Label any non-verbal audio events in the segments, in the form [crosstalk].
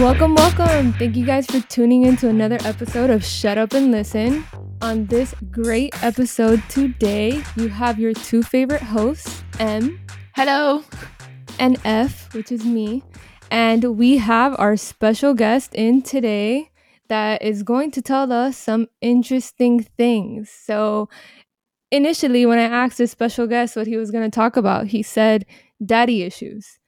Welcome, welcome. Thank you guys for tuning in to another episode of Shut Up and Listen. On this great episode today, you have your two favorite hosts, M. Hello. And F, which is me. And we have our special guest in today that is going to tell us some interesting things. So, initially, when I asked this special guest what he was going to talk about, he said daddy issues,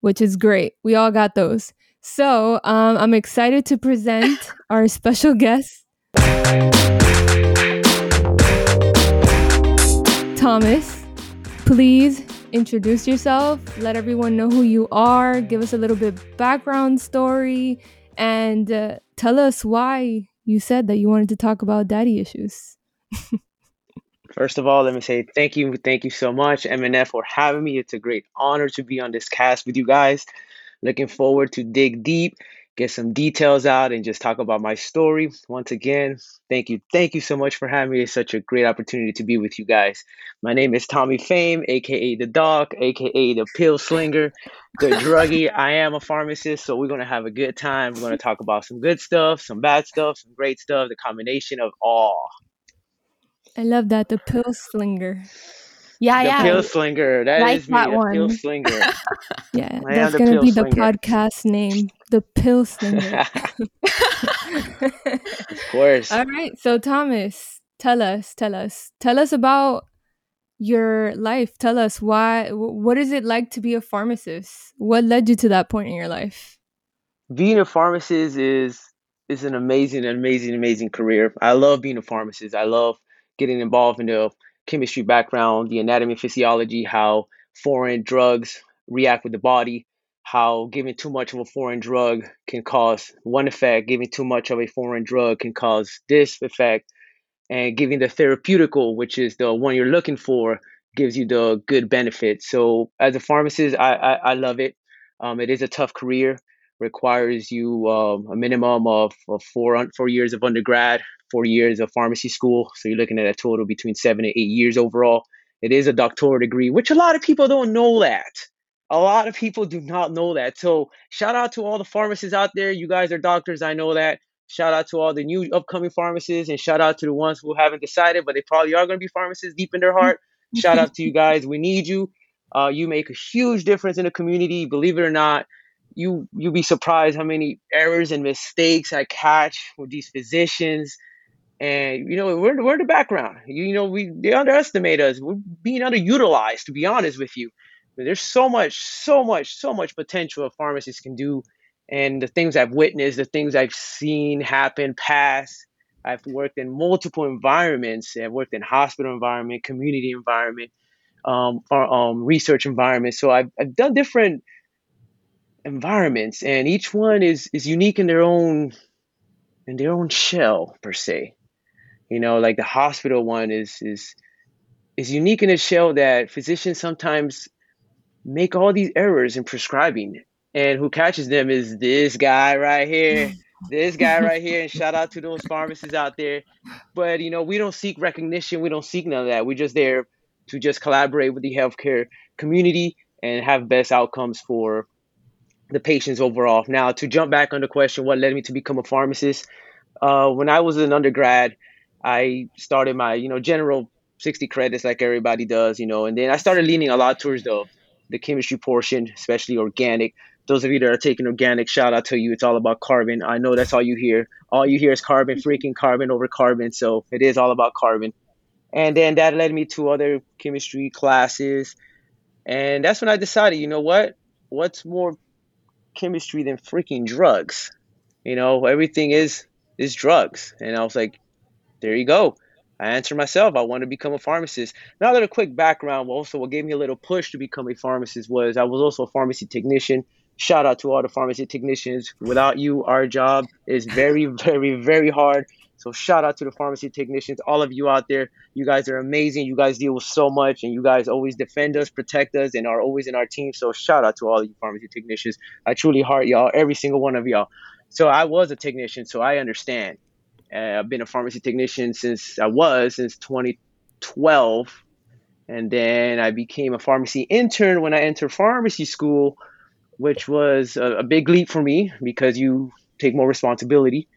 which is great. We all got those. So um, I'm excited to present [laughs] our special guest, Thomas. Please introduce yourself, let everyone know who you are, give us a little bit background story, and uh, tell us why you said that you wanted to talk about daddy issues. [laughs] First of all, let me say thank you, thank you so much, MNF, for having me. It's a great honor to be on this cast with you guys. Looking forward to dig deep, get some details out, and just talk about my story. Once again, thank you. Thank you so much for having me. It's such a great opportunity to be with you guys. My name is Tommy Faim, aka the Doc, aka the Pill Slinger, the druggie. I am a pharmacist, so we're gonna have a good time. We're gonna talk about some good stuff, some bad stuff, some great stuff, the combination of all. I love that, the Pill Slinger. Yeah, the yeah. pill slinger. That Like is me, that the pill one. [laughs] slinger. Yeah, I that's gonna Pill be the podcast name, the Pill Slinger. [laughs] [laughs] of course. All right, so Thomas, tell us, tell us, tell us about your life. Tell us why. What is it like to be a pharmacist? What led you to that point in your life? being a pharmacist is is an amazing, amazing, amazing career. I love being a pharmacist. I love getting involved in the chemistry background, the anatomy, physiology, how foreign drugs react with the body, how giving too much of a foreign drug can cause one effect, giving too much of a foreign drug can cause this effect, and giving the therapeutical, which is the one you're looking for, gives you the good benefit. So as a pharmacist, I I, I love it. Um, it is a tough career requires you um, a minimum of, of four four years of undergrad, four years of pharmacy school. So you're looking at a total between seven and eight years overall. It is a doctoral degree, which a lot of people don't know that. A lot of people do not know that. So shout out to all the pharmacists out there. You guys are doctors. I know that. Shout out to all the new upcoming pharmacists, and shout out to the ones who haven't decided, but they probably are going to be pharmacists deep in their heart. Shout out to you guys. We need you. Uh, you make a huge difference in the community. Believe it or not, you you'll be surprised how many errors and mistakes I catch with these physicians. And you know, we're we're the background. You, know, we they underestimate us. We're being underutilized, to be honest with you. But there's so much, so much, so much potential a pharmacist can do. And the things I've witnessed, the things I've seen happen, pass. I've worked in multiple environments. I've worked in hospital environment, community environment, um, or, um, research environment. So I've, I've done different environments and each one is is unique in their own in their own shell per se you know like the hospital one is is is unique in a show that physicians sometimes make all these errors in prescribing. And who catches them is this guy right here. This guy right here. And shout out to those pharmacists out there. But you know we don't seek recognition. We don't seek none of that. We're just there to just collaborate with the healthcare community and have best outcomes for the patients overall. Now, to jump back on the question, what led me to become a pharmacist? Uh, when I was an undergrad, I started my, you know, general 60 credits like everybody does, you know, and then I started leaning a lot towards the the chemistry portion, especially organic. Those of you that are taking organic, shout out to you. It's all about carbon. I know that's all you hear. All you hear is carbon, freaking carbon over carbon. So it is all about carbon. And then that led me to other chemistry classes. And that's when I decided, you know what? What's more chemistry than freaking drugs. You know, everything is is drugs. And I was like, there you go. I answered myself. I want to become a pharmacist. Now, that a quick background, also what gave me a little push to become a pharmacist was I was also a pharmacy technician. Shout out to all the pharmacy technicians. Without you, our job is very, [laughs] very, very hard. So shout out to the pharmacy technicians, all of you out there. You guys are amazing. You guys deal with so much, and you guys always defend us, protect us, and are always in our team. So shout out to all you pharmacy technicians. I truly heart y'all, every single one of y'all. So I was a technician, so I understand. Uh, I've been a pharmacy technician since I was since 2012, and then I became a pharmacy intern when I entered pharmacy school which was a, a big leap for me because you take more responsibility.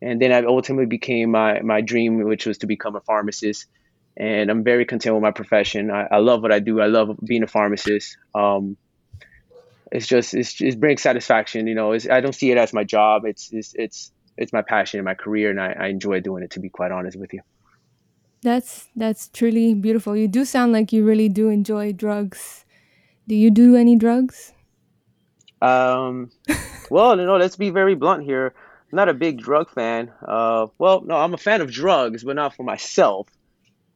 And then I ultimately became my, my dream, which was to become a pharmacist. And I'm very content with my profession. I, I love what I do. I love being a pharmacist. Um, it's just it's, it brings satisfaction. You know, I don't see it as my job. It's it's it's, it's my passion and my career, and I, I enjoy doing it. To be quite honest with you. That's that's truly beautiful. You do sound like you really do enjoy drugs. Do you do any drugs? Um, [laughs] well, you know, let's be very blunt here. I'm not a big drug fan. Uh, well, no, I'm a fan of drugs, but not for myself.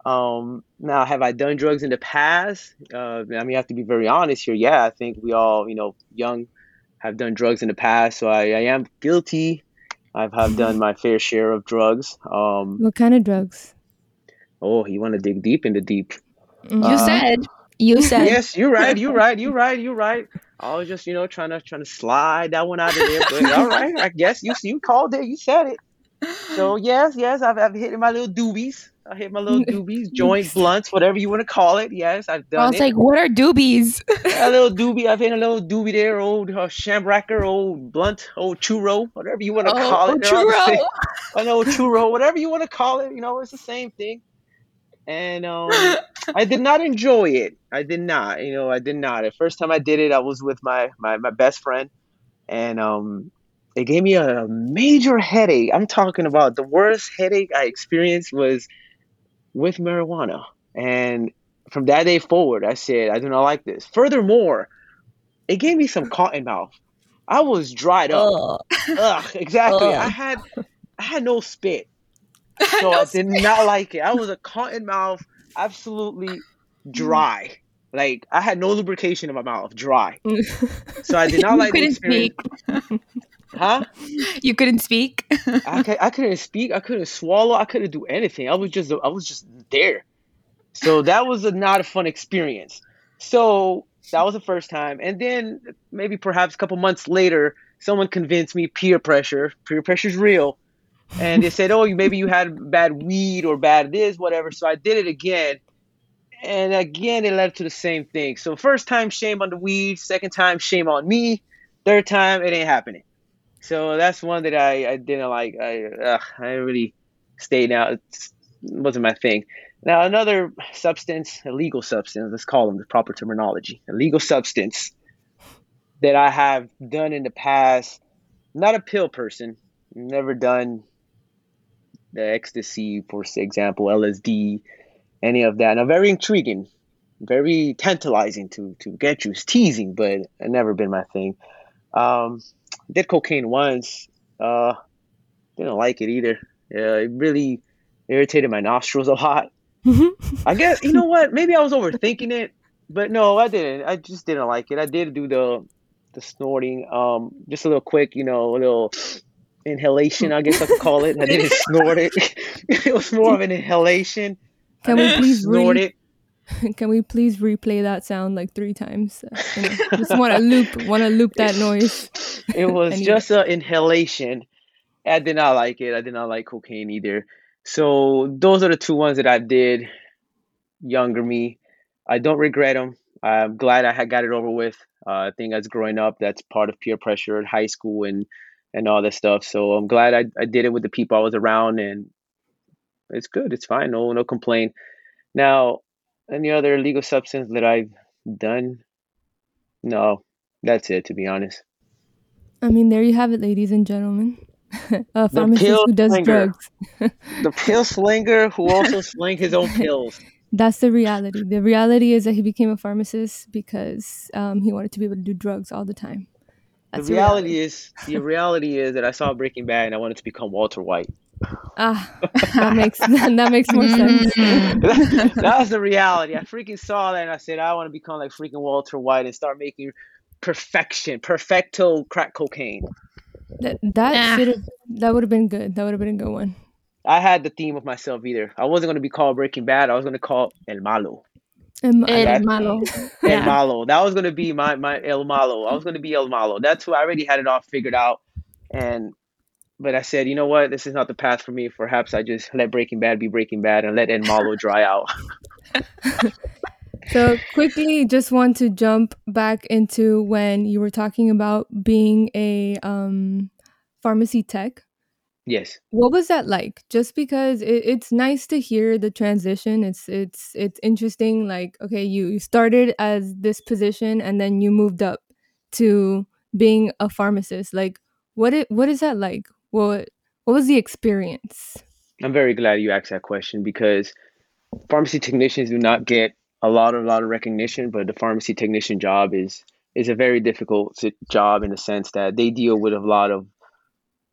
Um, now, have I done drugs in the past? Uh, I mean, you have to be very honest here. Yeah, I think we all, you know, young, have done drugs in the past, so I, I am guilty. I've have done my fair share of drugs. Um, what kind of drugs? Oh, you want to dig deep in the deep? You uh, said. You said. Yes, you're right. You're right. You're right. You're right. I was just, you know, trying to trying to slide that one out of there. But all right, I guess you you called it. You said it. So yes, yes, I've I've hit my little doobies. I hit my little [laughs] doobies, joint blunts, whatever you want to call it. Yes, I've done I was it. like, what are doobies? a [laughs] little doobie. I've hit a little doobie there, old uh, shambracker, old blunt, old churro, whatever you want to oh, call it. Churro. [laughs] An old churro, whatever you want to call it. You know, it's the same thing and um, I did not enjoy it. I did not. You know, I did not. The first time I did it, I was with my my, my best friend, and um, it gave me a major headache. I'm talking about the worst headache I experienced was with marijuana, and from that day forward, I said I do not like this. Furthermore, it gave me some cotton mouth. I was dried up. Ugh, Ugh exactly. Ugh. I had I had no spit. [laughs] So I did not like it. I was a cotton mouth, absolutely mm. dry. Like I had no lubrication in my mouth, dry. [laughs] So I did not like the experience. Speak. [laughs] Huh? [laughs] You couldn't speak. I, I couldn't speak. I couldn't swallow. I couldn't do anything. I was just I was just there. So that was a, not a fun experience. So that was the first time, and then maybe perhaps a couple months later, someone convinced me peer pressure. Peer pressure is real and they said, "Oh, maybe you had bad weed or bad this, whatever." So I did it again, and again it led to the same thing. So first time, shame on the weed. Second time, shame on me. Third time, it ain't happening. So that's one that I, I didn't like. I I really stayed out. It wasn't my thing. Now another substance, a legal substance. Let's call them the proper terminology. A legal substance that I have done in the past. Not a pill person. Never done the ecstasy, for example, LSD, any of that. Now, very intriguing, very tantalizing to to get you. It's teasing, but it never been my thing. Um, did cocaine once. Uh, didn't like it either. Yeah, it really irritated my nostrils a lot. [laughs] I guess you know what? Maybe I was overthinking it, but no, I didn't. I just didn't like it. I did do the the snorting. Um, just a little quick, you know, a little inhalation, I guess I could call it. I didn't snort it. [laughs] it was more of an inhalation. Can we please snort re- it? [laughs] Can we please replay that sound like three times? Uh, you know, just want to loop, want to loop that noise. [laughs] It was [laughs] just an inhalation. I did not like it. I did not like cocaine either. So those are the two ones that I did. Younger me, I don't regret them. I'm glad I had got it over with. Uh, I think as growing up, that's part of peer pressure in high school and and all this stuff. So I'm glad I, I did it with the people I was around and it's good. It's fine. No no complaint. Now, any other illegal substance that I've done? No, that's it to be honest. I mean, there you have it, ladies and gentlemen. [laughs] a pharmacist who does slinger. drugs. the pill slinger who also [laughs] sling his own pills. That's the reality. The reality is that he became a pharmacist because um, he wanted to be able to do drugs all the time. That's the reality, reality is the reality is that I saw Breaking Bad and I wanted to become Walter White. Ah, [laughs] that makes [laughs] that makes more sense. that, that was the reality. I freaking saw that and I said I want to become like freaking Walter White and start making perfection, perfecto crack cocaine. That that should have that would have been good. That would have been a good one. I had the theme of myself either. I wasn't going to be called Breaking Bad. I was going to call El Malo. El, El Malo. El yeah. Malo. That was gonna be my my El Malo. I was gonna be El Malo. That's who I already had it all figured out. And but I said, you know what, this is not the path for me. Perhaps I just let Breaking Bad be Breaking Bad and let El Malo [laughs] dry out. So quickly, just want to jump back into when you were talking about being a um, pharmacy tech. Yes. What was that like? Just because it, it's nice to hear the transition. It's it's it's interesting. Like, okay, you, you started as this position and then you moved up to being a pharmacist. Like, what it what is that like? What what was the experience? I'm very glad you asked that question because pharmacy technicians do not get a lot of lot of recognition, but the pharmacy technician job is is a very difficult job in the sense that they deal with a lot of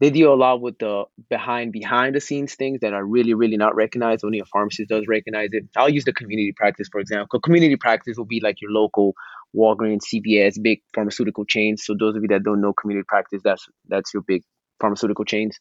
they deal a lot with the behind behind the scenes things that are really really not recognized. Only a pharmacist does recognize it. I'll use the community practice for example. Community practice will be like your local walgreens cvs big pharmaceutical chains. So those of you that don't know community practice that's that's your big pharmaceutical chains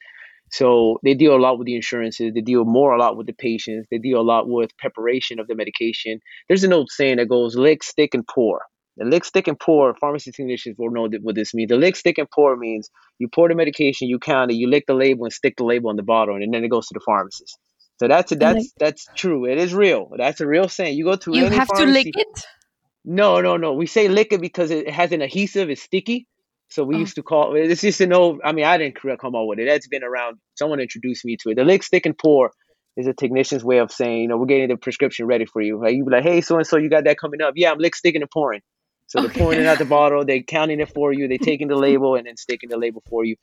so they deal a lot with the insurances they deal more a lot with the patients they deal a lot with preparation of the medication there's an old saying that goes lick stick and pour the lick, stick, and pour, pharmacy technicians will know what this means. The lick, stick, and pour means you pour the medication, you count it, you lick the label and stick the label on the bottle, and then it goes to the pharmacist. So that's that's that's true. It is real. That's a real saying. You go to you have pharmacy, to lick it. No, no, no. We say lick it because it has an adhesive. It's sticky. So we oh. used to call it's just an old. I mean, I didn't come up with it. That's been around. Someone introduced me to it. The lick, stick, and pour is a technician's way of saying, you know, we're getting the prescription ready for you. Like you be like, hey, so and so, you got that coming up? Yeah, I'm lick, sticking, and pouring. So they're pouring it out the [laughs] bottle, they're counting it for you, they're taking the label and then sticking the label for you.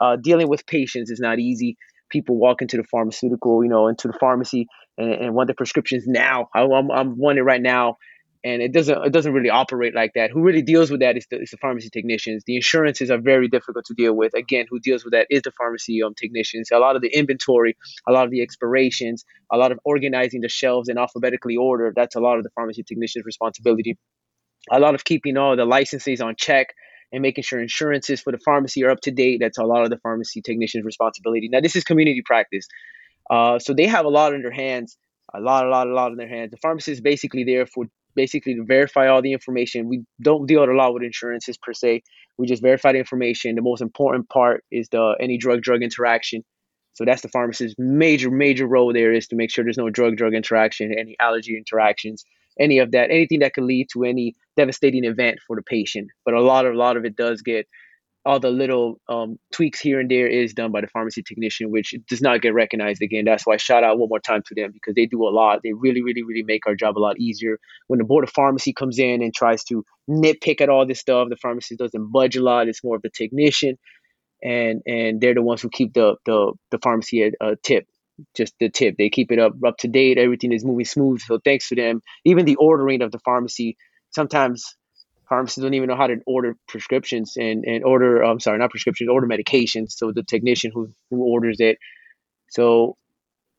Uh, dealing with patients is not easy. People walk into the pharmaceutical, you know, into the pharmacy and, and want the prescriptions now. I, I'm, I'm wanting right now, and it doesn't it doesn't really operate like that. Who really deals with that is the, is the pharmacy technicians. The insurances are very difficult to deal with. Again, who deals with that is the pharmacy um, technicians. A lot of the inventory, a lot of the expirations, a lot of organizing the shelves in alphabetically order. That's a lot of the pharmacy technicians' responsibility a lot of keeping all the licenses on check and making sure insurances for the pharmacy are up to date. That's a lot of the pharmacy technician's responsibility. Now, this is community practice. Uh, so they have a lot in their hands, a lot, a lot, a lot in their hands. The pharmacist is basically there for basically to verify all the information. We don't deal a lot with insurances per se. We just verify the information. The most important part is the any drug drug interaction. So that's the pharmacist's major major role there is to make sure there's no drug drug interaction, any allergy interactions any of that, anything that could lead to any devastating event for the patient. But a lot of a lot of it does get all the little um, tweaks here and there is done by the pharmacy technician, which does not get recognized again. That's why shout out one more time to them because they do a lot. They really, really, really make our job a lot easier. When the board of pharmacy comes in and tries to nitpick at all this stuff, the pharmacist doesn't budge a lot. It's more of the technician, and and they're the ones who keep the the, the pharmacy a, a tip just the tip. They keep it up up to date. Everything is moving smooth. So thanks to them. Even the ordering of the pharmacy. Sometimes pharmacists don't even know how to order prescriptions and, and order I'm sorry, not prescriptions, order medications. So the technician who, who orders it. So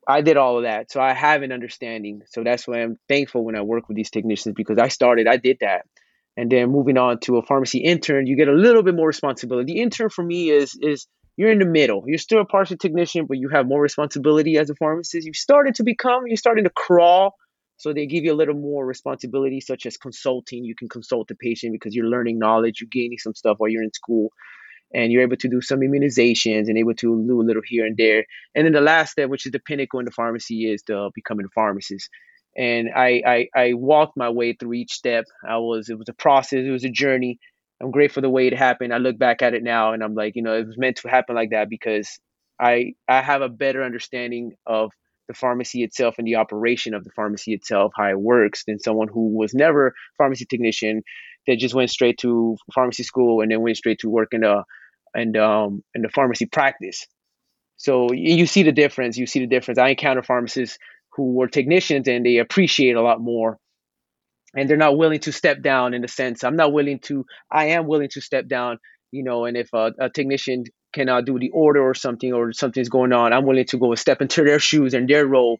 I did all of that. So I have an understanding. So that's why I'm thankful when I work with these technicians because I started, I did that. And then moving on to a pharmacy intern, you get a little bit more responsibility. The intern for me is is you're in the middle. You're still a partial technician, but you have more responsibility as a pharmacist. You started to become, you're starting to crawl. So they give you a little more responsibility, such as consulting. You can consult the patient because you're learning knowledge, you're gaining some stuff while you're in school, and you're able to do some immunizations and able to do a little here and there. And then the last step, which is the pinnacle in the pharmacy, is the becoming a pharmacist. And I, I I walked my way through each step. I was it was a process, it was a journey I'm grateful the way it happened. I look back at it now and I'm like, you know, it was meant to happen like that because I I have a better understanding of the pharmacy itself and the operation of the pharmacy itself, how it works, than someone who was never pharmacy technician that just went straight to pharmacy school and then went straight to work in the and um in the pharmacy practice. So you see the difference. You see the difference. I encounter pharmacists who were technicians and they appreciate a lot more and they're not willing to step down in the sense i'm not willing to i am willing to step down you know and if a, a technician cannot do the order or something or something's going on i'm willing to go a step into their shoes and their role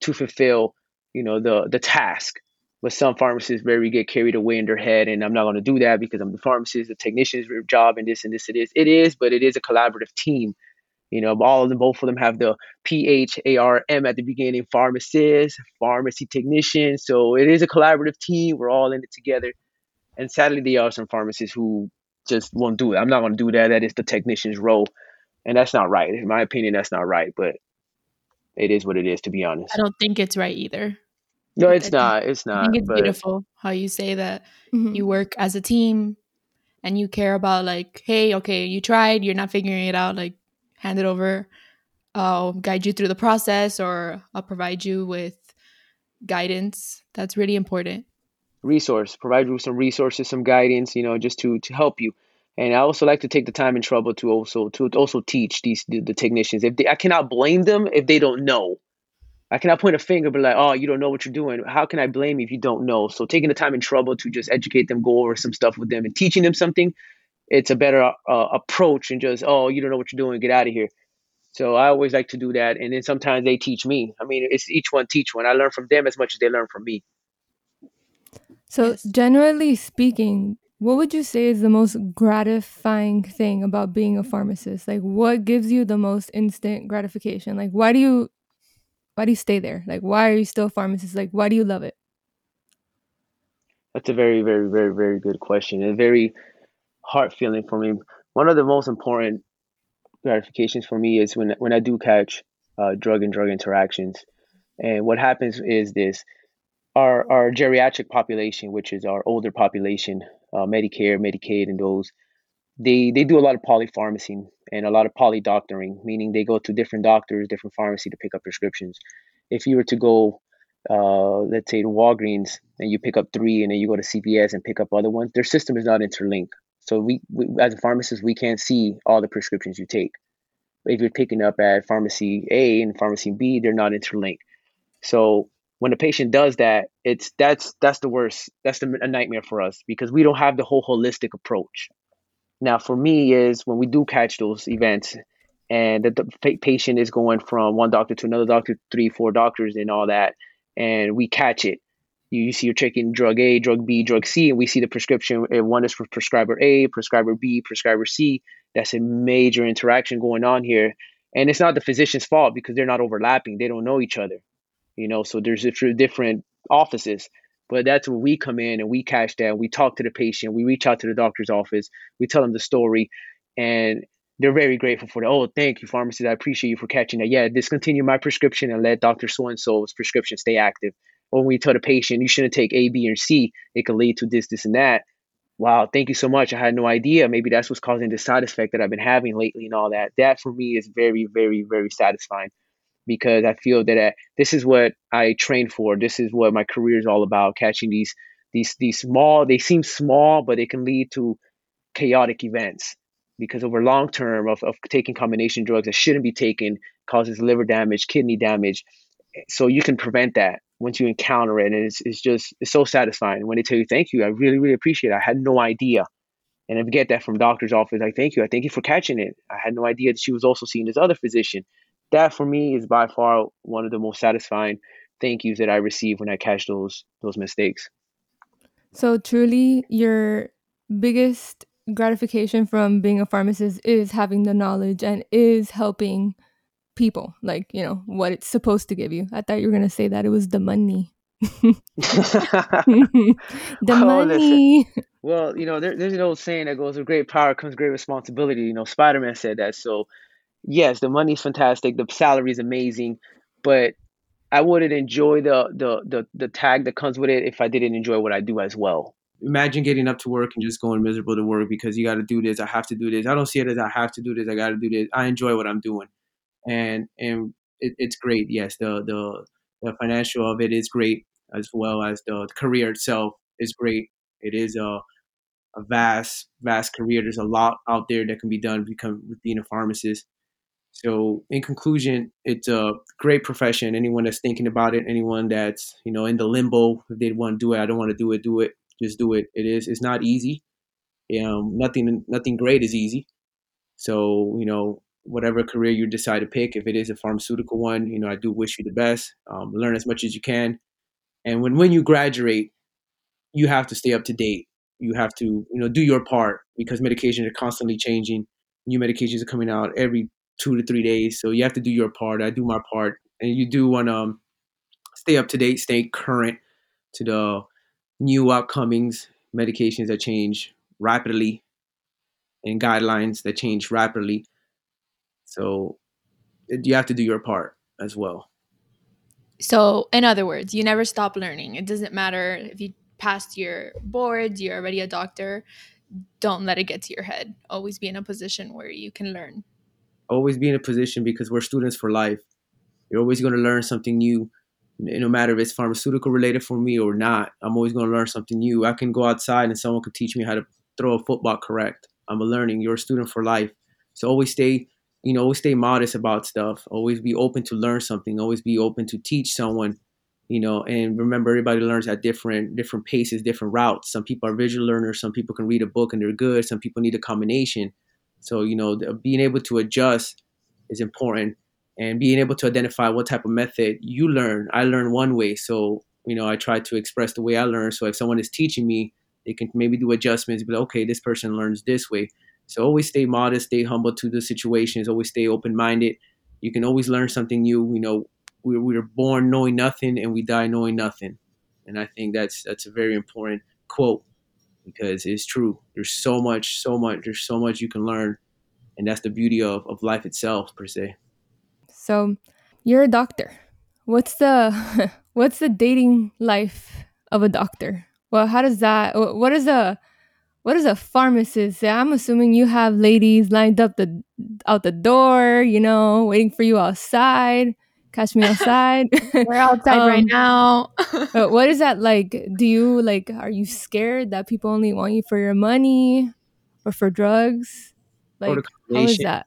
to fulfill you know the the task but some pharmacists very get carried away in their head and i'm not going to do that because i'm the pharmacist the technician's job and this and this it is it is but it is a collaborative team you know, all of them, both of them have the P H A R M at the beginning, pharmacist, pharmacy technician. So it is a collaborative team. We're all in it together. And sadly, there are some pharmacists who just won't do it. I'm not going to do that. That is the technician's role. And that's not right. In my opinion, that's not right. But it is what it is, to be honest. I don't think it's right either. No, I it's think- not. It's I not. think it's but beautiful how you say that Mhm. you work as a team and you care about like, hey, okay, you tried, you're not figuring it out, like hand it over. I'll guide you through the process or I'll provide you with guidance. That's really important. Resource, provide you some resources, some guidance, you know, just to to help you. And I also like to take the time and trouble to also to also teach these the, the technicians. If they, I cannot blame them if they don't know. I cannot point a finger, but like, oh, you don't know what you're doing. How can I blame you if you don't know? So taking the time and trouble to just educate them, go over some stuff with them, and teaching them something, it's a better uh, approach than just, oh, you don't know what you're doing, get out of here. So I always like to do that, and then sometimes they teach me. I mean, it's each one teach one. I learn from them as much as they learn from me. So, Yes. generally speaking, what would you say is the most gratifying thing about being a pharmacist? Like, what gives you the most instant gratification? Like, why do you, why do you stay there? Like, why are you still a pharmacist? Like, why do you love it? That's a very, very, very, very good question. A very heart feeling for me. One of the most important gratifications for me is when when I do catch uh, drug and drug interactions. And what happens is this: our our geriatric population, which is our older population, uh, Medicare, Medicaid, and those, they they do a lot of polypharmacy and a lot of polydoctoring, meaning they go to different doctors, different pharmacy to pick up prescriptions. If you were to go, uh, let's say to Walgreens, and you pick up three, and then you go to CVS and pick up other ones, their system is not interlinked. So we, we as a pharmacist, we can't see all the prescriptions you take. If you're picking up at pharmacy A and pharmacy B, they're not interlinked. So when a patient does that, it's that's that's the worst. That's the, a nightmare for us because we don't have the whole holistic approach. Now, for me, is when we do catch those events, and the, the patient is going from one doctor to another doctor, three, four doctors, and all that, and we catch it. You, you see, you're checking drug A, drug B, drug C, and we see the prescription. And one is for prescriber A, prescriber B, prescriber C. That's a major interaction going on here, and it's not the physician's fault because they're not overlapping. They don't know each other you know so there's different different offices. But that's where we come in and we catch that we talk to the patient. We reach out to the doctor's office. We tell them the story. And they're very grateful for that. Oh thank you pharmacist. I appreciate you for catching that. Yeah discontinue my prescription and let dr so and so's prescription stay active. Or when we tell the patient you shouldn't take a b or c. It could lead to this this and that. Wow thank you so much. I had no idea. Maybe that's what's causing the side effect that i've been having lately and all that. That for me is very very very satisfying because I feel that uh, this is what I trained for. This is what my career is all about: catching these these these small. They seem small, but they can lead to chaotic events. Because over long term of, of taking combination drugs that shouldn't be taken causes liver damage, kidney damage. So you can prevent that once you encounter it, and it's it's just it's so satisfying when they tell you thank you. I really really appreciate it. I had no idea. And I get that from doctor's office. Like, thank you. I thank you for catching it. I had no idea that she was also seeing this other physician that for me is by far one of the most satisfying thank yous that I receive when I catch those those mistakes. So, truly, your biggest gratification from being a pharmacist is having the knowledge and is helping people, like, you know, what it's supposed to give you. I thought you were going to say that it was the money. [laughs] [laughs] the Well, listen. money. well, you know, there, there's an old saying that goes, "With great power comes great responsibility." You know, Spider-Man said that. So, yes, the money's fantastic, the salary is amazing, but I wouldn't enjoy the the the the tag that comes with it if I didn't enjoy what I do as well. Imagine getting up to work and just going miserable to work because you got to do this. I have to do this. I don't see it as I have to do this. I got to do this. I enjoy what I'm doing, and and it, it's great. Yes, the the the financial of it is great as well as the career itself is great. It is a a vast vast career. There's a lot out there that can be done become with being a pharmacist. So, in conclusion, it's a great profession. Anyone that's thinking about it, anyone that's you know in the limbo, if they want to do it, I don't want to do it, do it, just do it. It is. It's not easy. Um, nothing, nothing great is easy. So, you know, whatever career you decide to pick, if it is a pharmaceutical one, you know, I do wish you the best. Um, learn as much as you can, and when when you graduate, you have to stay up to date. You have to, you know, do your part because medications are constantly changing. New medications are coming out every two to three days. So you have to do your part. I do my part, and you do want to um, stay up to date, stay current to the new outcomings, medications that change rapidly, and guidelines that change rapidly. So you have to do your part as well. So, in other words, you never stop learning. It doesn't matter if you passed your boards, you're already a doctor. Don't let it get to your head. Always be in a position where you can learn. Always be in a position because we're students for life. You're always going to learn something new, no matter if it's pharmaceutical related for me or not. I'm always going to learn something new. I can go outside and someone could teach me how to throw a football correct. I'm a learning. You're a student for life. So always stay you know, always stay modest about stuff. Always be open to learn something. Always be open to teach someone. You know, and remember, everybody learns at different different paces, different routes. Some people are visual learners. Some people can read a book and they're good. Some people need a combination. So you know, being able to adjust is important, and being able to identify what type of method you learn. I learn one way, so you know, I try to express the way I learn. So if someone is teaching me, they can maybe do adjustments. But okay, this person learns this way. So always stay modest, stay humble to the situations, always stay open minded. You can always learn something new. You know, we, we were born knowing nothing and we die knowing nothing. And I think that's that's a very important quote because it's true. There's so much, so much, there's so much you can learn. And that's the beauty of, of life itself per se. So you're a doctor. What's the [laughs] what's the dating life of a doctor? Well, how does that what is a what is a pharmacist? I'm assuming you have ladies lined up the out the door, you know, waiting for you outside. Catch me outside. [laughs] We're outside um, right now. [laughs] but what is that like? Do you like? Are you scared that people only want you for your money or for drugs? Like, how is that?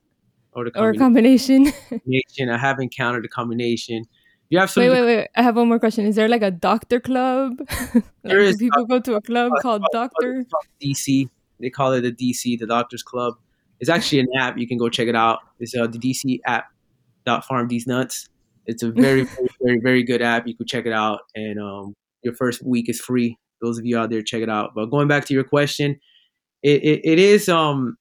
Or, or a combination. [laughs] combination. I have encountered a combination. You have some. Wait, wait, wait. I have one more question. Is there like a doctor club? like, there is. Do people go to a club called Doctor? DC. They call it the DC, the Doctors Club. It's actually an app. You can go check it out. It's uh, the DC app. Dot farm these nuts. It's a very, very, very, very good app. You can check it out, and um, your first week is free. Those of you out there, check it out. But going back to your question, it, it, it is um,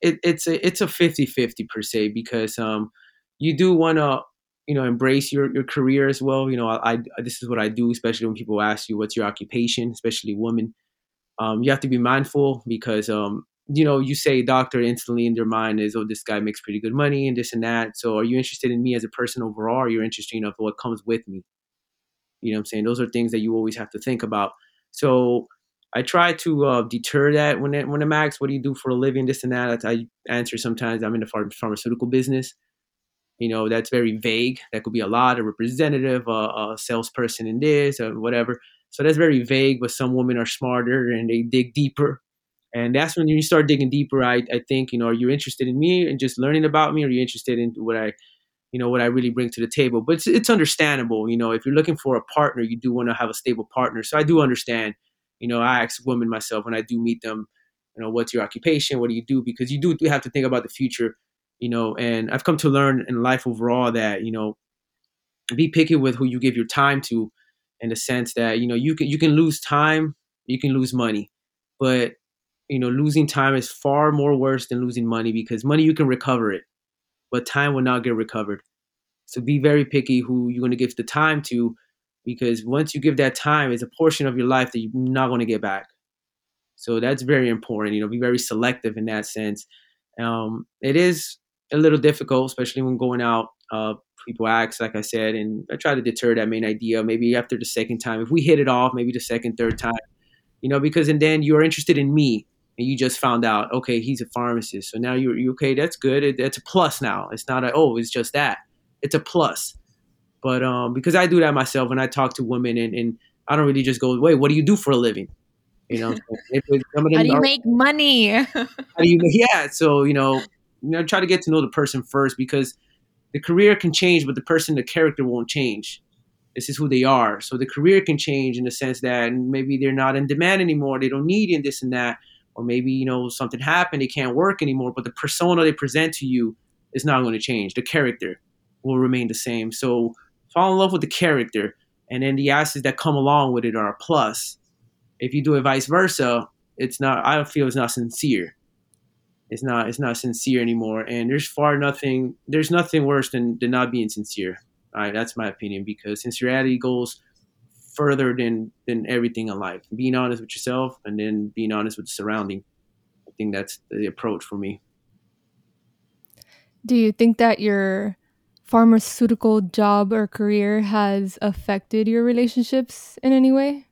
it, it's a it's a 50-50 per se because um, you do want to you know embrace your your career as well you know I, I, this is what i do especially when people ask you what's your occupation especially women um, you have to be mindful because um, you know you say doctor instantly in their mind is oh this guy makes pretty good money and this and that. So are you interested in me as a person overall or you're interested in what comes with me? You know what i'm saying? Those are things that you always have to think about. So I try to uh, deter that when it, when I'm asked, "What do you do for a living?" This and that. I answer sometimes I'm in the ph- pharmaceutical business, you know that's very vague. That could be a lot a representative a, a salesperson in this or whatever. So that's very vague but some women are smarter and they dig deeper and that's when you start digging deeper. I, I think you know are you interested in me and just learning about me? Or are you interested in what i you know what i really bring to the table? But it's, it's understandable you know if you're looking for a partner you do want to have a stable partner. So i do understand you know i ask women myself when i do meet them you know what's your occupation? What do you do? Because you do have to think about the future you know, and I've come to learn in life overall that, you know, be picky with who you give your time to in the sense that, you know, you can you can lose time, you can lose money. But, you know, losing time is far more worse than losing money because money you can recover it, but time will not get recovered. So be very picky who you're going to give the time to because once you give that time, it's a portion of your life that you're not going to get back. So that's very important. You know, be very selective in that sense. Um, it is a little difficult, especially when going out. Uh, people ask, like I said, and I try to deter that main idea. Maybe after the second time, if we hit it off, maybe the second, third time, you know, because and then you're interested in me, and you just found out, okay, he's a pharmacist, so now you're you, okay. That's good. It, it's a plus now. It's not a oh, it's just that. It's a plus. But um, because I do that myself when I talk to women, and, and I don't really just go, wait, what do you do for a living? You know, [laughs] if, if how do you are, make money? [laughs] how do you? Yeah, so you know, you know try to get to know the person first because the career can change but the person the character won't change this is who they are so the career can change in the sense that maybe they're not in demand anymore they don't need and this and that or maybe you know something happened they can't work anymore but the persona they present to you is not going to change. The character will remain the same. So fall in love with the character and then the assets that come along with it are a plus. If you do it vice versa it's not i feel it's not sincere. It's not it's not sincere anymore and there's far nothing there's nothing worse than, than not being sincere. All right that's my opinion because sincerity goes further than than everything in life being honest with yourself and then being honest with the surrounding i think that's the approach for me do you think that your pharmaceutical job or career has affected your relationships in any way?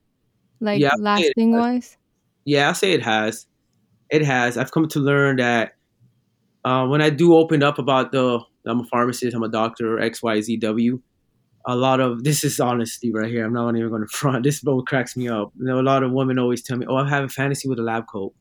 Like Yeah, lasting wise? Yeah, I say it has. It has. I've come to learn that uh, when I do open up about the I'm a pharmacist, I'm a doctor, X Y Z W. A lot of this is honesty right here. I'm not even going [laughs] to front. This both cracks me up. You know, a lot of women always tell me, "Oh, I have a fantasy with a lab coat."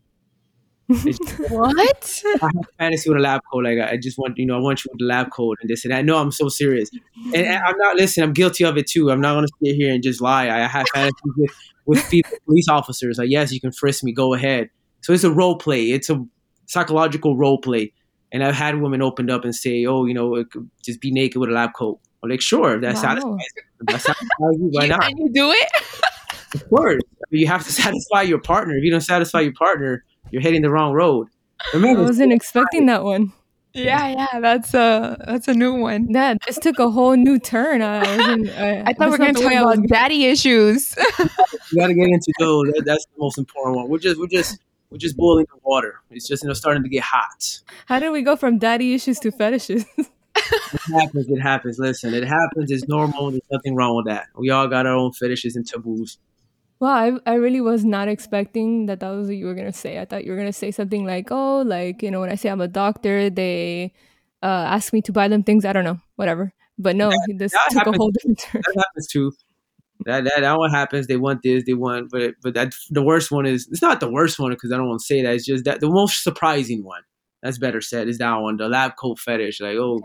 [laughs] What? [laughs] I have a fantasy with a lab coat. Like I just want, you know, I want you with the lab coat and this and that. No, I'm so serious. And, and I'm not. Listen, I'm guilty of it too. I'm not going to sit here and just lie. I have fantasies with with police officers. Like, yes, you can frisk me. Go ahead. So it's a role play. It's a psychological role play. And I've had women opened up and say, "Oh, you know, just be naked with a lab coat." I'm like, sure, if that Wow. satisfies. That satisfies you, why You- [laughs] not? and you do it? Of course, you have to [laughs] satisfy your partner. If you don't satisfy your partner, you're heading the wrong road. Remember, I wasn't expecting that one. Yeah, yeah. That's a that's a new one. Yeah, this took a whole new turn. I, wasn't, I, [laughs] I thought we were gonna talk way I was- about daddy issues. you got to get into those. That, that's the most important one. We're just, we're just, we're just boiling the water. It's just, you know, starting to get hot. How did we go from daddy issues to fetishes? It happens. It happens. Listen, it happens. It's normal. There's nothing wrong with that. We all got our own fetishes and taboos. Wow, I, I really was not expecting that that was what you were gonna say. I thought you were gonna say something like, "Oh, like you know, when I say I'm a doctor, they uh, ask me to buy them things. I don't know, whatever." But no, this that took a happens. whole different turn. That happens too. That that that one happens. They want this. They want, but but that the worst one is. It's not the worst one because I don't want to say that. It's just that the most surprising one. That's better said. Is that one the lab coat fetish? Like oh,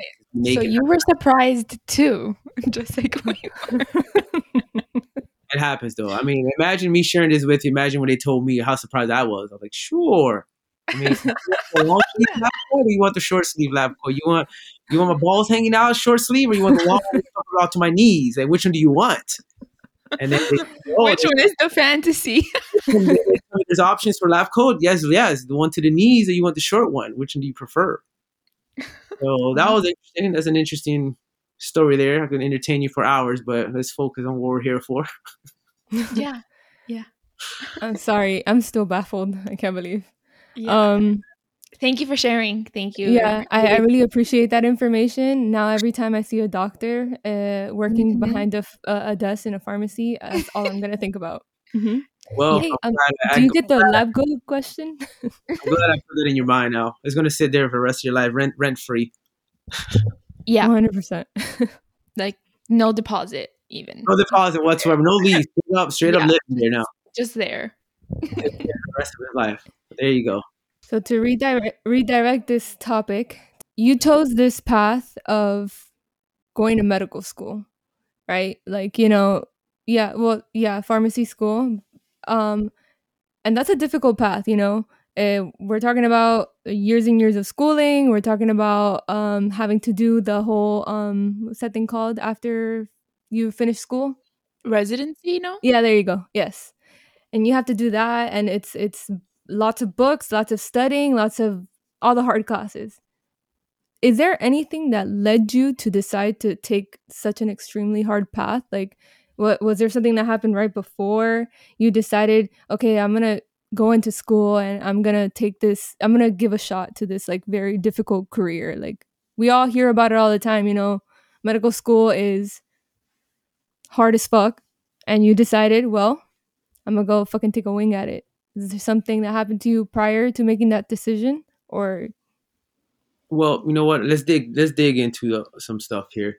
so you were surprised too, [laughs] just like we were. It happens though. I mean, imagine me sharing this with you. Imagine when they told me how surprised I was. I was like, sure. I mean, you want the long [laughs] sleeve lab coat or you want the short sleeve lab coat? You want you want my balls hanging out short sleeve or you want the long [laughs] out to my knees? Like, which one do you want? And then they, [laughs] oh, Which one is the fantasy? [laughs] [laughs] there's, there's options for lab coat. Yes, yes, the one to the knees or you want the short one? Which one do you prefer? So that was interesting. That's an interesting story there. I can entertain you for hours, but let's focus on what we're here for. Yeah, yeah. I'm sorry, I'm still baffled. I can't believe. Yeah. Um, Thank you for sharing. Thank you. yeah, I, I really appreciate that information. Now, every time I see a doctor uh, working Mhm. behind a desk in a pharmacy, that's all I'm gonna think about. hmm Well, Hey, um, Do you get the lab coat question? I'm glad I put it in your mind now. It's gonna sit there for the rest of your life, rent rent free. Yeah. 100. percent [laughs] Like no deposit even. No deposit whatsoever, no lease. Straight up, straight up living there now. Just there. For the rest of his life. There you go. So to redirect redirect this topic, you chose this path of going to medical school, right? Like, you know, yeah, well, yeah, pharmacy school. Um and that's a difficult path, you know. Uh, we're talking about years and years of schooling. We're talking about um having to do the whole um what's that thing called after you finish school? Residency, you know? Yeah, there you go. Yes. And you have to do that and it's it's lots of books, lots of studying, lots of all the hard classes. Is there anything that led you to decide to take such an extremely hard path? Like what was there something that happened right before you decided, okay, I'm to go into school and I'm to take this I'm to give a shot to this like very difficult career. Like we all hear about it all the time, you know. Medical school is hard as fuck and you decided, well, I'm gonna go fucking take a wing at it. Is there something that happened to you prior to making that decision, or Well, you know what? Let's dig. Let's dig into the, some stuff here.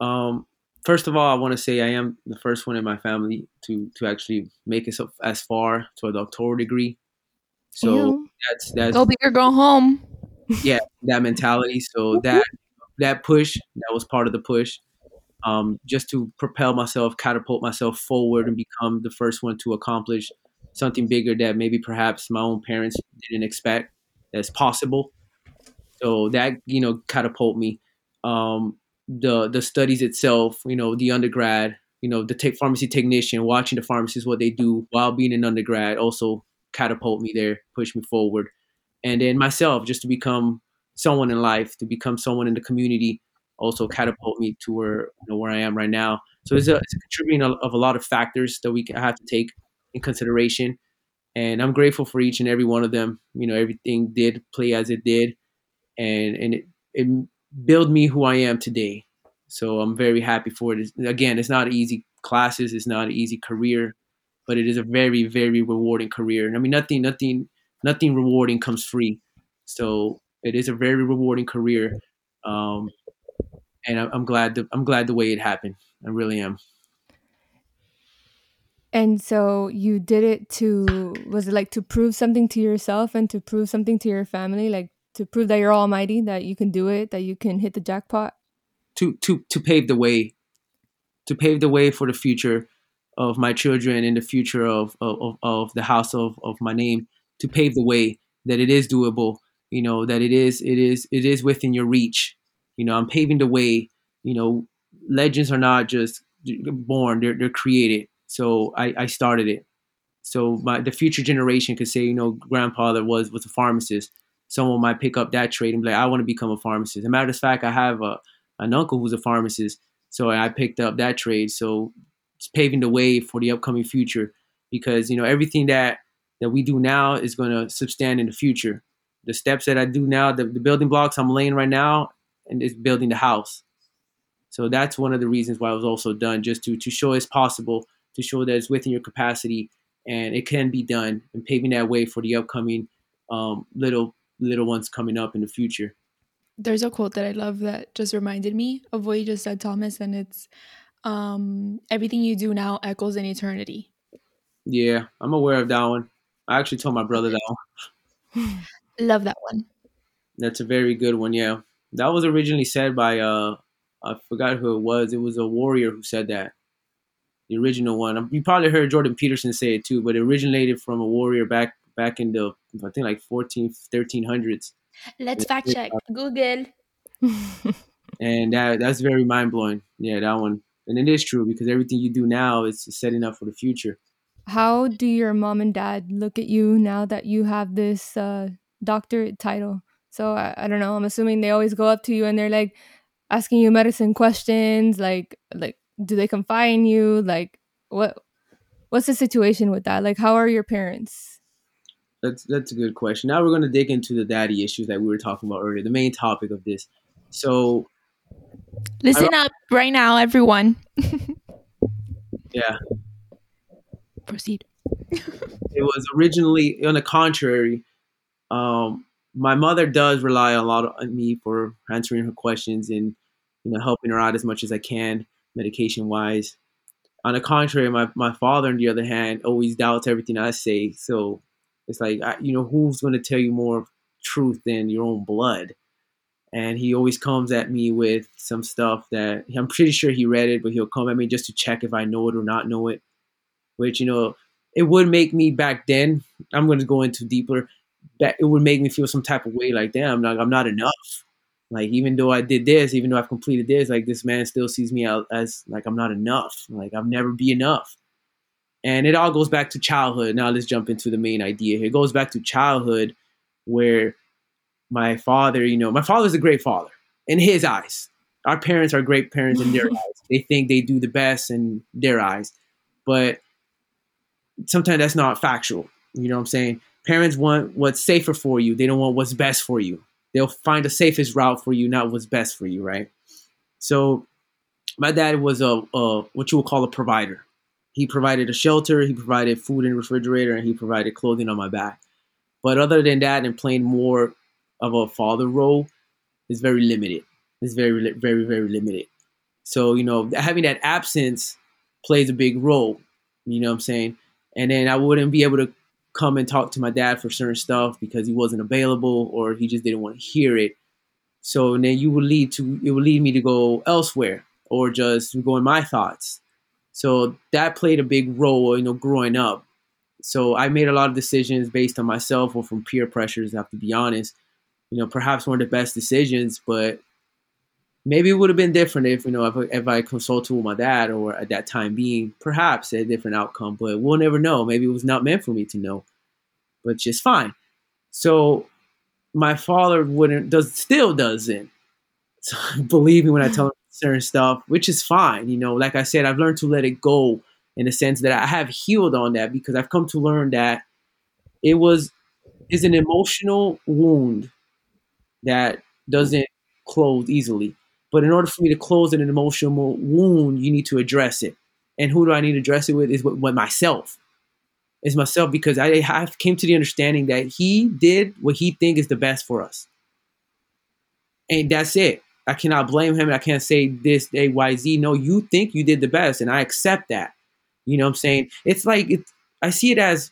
Um, first of all, I want to say I am the first one in my family to to actually make it so, as far to a doctoral degree. So Ew. that's that's Go big or go home. yeah that mentality so that that push that was part of the push um, just to propel myself catapult myself forward and become the first one to accomplish something bigger that maybe perhaps my own parents didn't expect that's possible. So that you know catapult me. Um, the the studies itself you know the undergrad you know the tech pharmacy technician watching the pharmacists what they do while being an undergrad also catapult me there push me forward. And then myself just to become someone in life to become someone in the community also catapult me to where you know where I am right now. So it's a, it's a contributing of of a lot of factors that we have to take in consideration and I'm grateful for each and every one of them you know everything did play as it did and and it, it built me who I am today So I'm very happy for it. Again, it's not easy classes, it's not an easy career, but it is a very, very rewarding career. And I mean, nothing, nothing, nothing rewarding comes free. So it is a very rewarding career, um, and I'm glad. The, I'm glad the way it happened. I really am. And so you did it to was it like to prove something to yourself and to prove something to your family, like to prove that you're almighty, that you can do it, that you can hit the jackpot? To to to pave the way, to pave the way for the future of my children and the future of of, of the house of, of my name, to pave the way that it is doable, you know, that it is it is it is within your reach. You know, I'm paving the way, you know, legends are not just uh, born, they're they're created so I, I started it. So my the future generation could say, you know, grandfather was was a pharmacist. Someone might pick up that trade and be like, I want to become a pharmacist. As a matter of fact, I have a an uncle who's a pharmacist, so I picked up that trade. So it's paving the way for the upcoming future because you know everything that that we do now is going to substand in the future. The steps that I do now, the, the building blocks I'm laying right now, and it's building the house. So that's one of the reasons why it was also done, just to to show it's possible to show that it's within your capacity and it can be done and paving that way for the upcoming um, little little ones coming up in the future. There's a quote that I love that just reminded me of what you just said, Thomas, and it's um, everything you do now echoes in eternity. Yeah, I'm aware of that one. I actually told my brother that one. [laughs] love that one. That's a very good one. Yeah, that was originally said by uh, I forgot who it was. It was a warrior who said that the original one. You probably heard Jordan Peterson say it too, but it originated from a warrior back back in the I think like 14 1300s. Let's fact check Google. [laughs] and that that's very mind blowing. Yeah, that one. And it is true because everything you do now is setting up for the future. How do your mom and dad look at you now that you have this uh, doctorate title? So I, I don't know. I'm assuming they always go up to you and they're like asking you medicine questions, like like do they confide in you? Like what what's the situation with that? Like how are your parents? That's that's a good question. Now we're going to dig into the daddy issues that we were talking about earlier, the main topic of this. So listen up right now, everyone. [laughs] yeah. Proceed. [laughs] it was originally on the contrary. Um, my mother does rely a lot on me for answering her questions and you know helping her out as much as I can medication wise. On the contrary, my, my father, on the other hand, always doubts everything I say. So it's like, I, you know, who's going to tell you more truth than your own blood? And he always comes at me with some stuff that I'm pretty sure he read it, but he'll come at me just to check if I know it or not know it. Which, you know, it would make me back then, I'm going to go into deeper, it would make me feel some type of way like, damn, I'm not enough like even though I did this, even though I've completed this, like this man still sees me out as like I'm not enough. Like I'll never be enough. And it all goes back to childhood. Now let's jump into the main idea here. It goes back to childhood where my father, you know, my father's a great father in his eyes. Our parents are great parents in their [laughs] eyes. They think they do the best in their eyes. But sometimes that's not factual. You know what I'm saying? Parents want what's safer for you. They don't want what's best for you they'll find the safest route for you, not what's best for you, right? So my dad was a, a what you would call a provider. He provided a shelter, he provided food in the refrigerator, and he provided clothing on my back. But other than that, and playing more of a father role is very limited. It's very, very, very limited. So you know, having that absence plays a big role. You know what I'm saying? And then I wouldn't be able to come and talk to my dad for certain stuff because he wasn't available or he just didn't want to hear it. So then you would lead to it would lead me to go elsewhere or just go in my thoughts. So that played a big role, you know, growing up. So I made a lot of decisions based on myself or from peer pressures. I have to be honest. You know, perhaps one of the best decisions, but maybe it would have been different if you know if, if I consulted with my dad or at that time being perhaps a different outcome. But we'll never know. Maybe it was not meant for me to know, but just fine. So my father wouldn't does still doesn't so, [laughs] believe me when I tell him [laughs] certain stuff, which is fine. You know, like I said, I've learned to let it go in the sense that I have healed on that because I've come to learn that it was is an emotional wound that doesn't close easily But in order for me to close an emotional wound, you need to address it. And who do I need to address it with? Is with, myself. Is myself because I have came to the understanding that he did what he think is the best for us. And that's it. I cannot blame him. I can't say this A Y Z. No, you think you did the best, and I accept that. You know what I'm saying? It's like it's, I see it as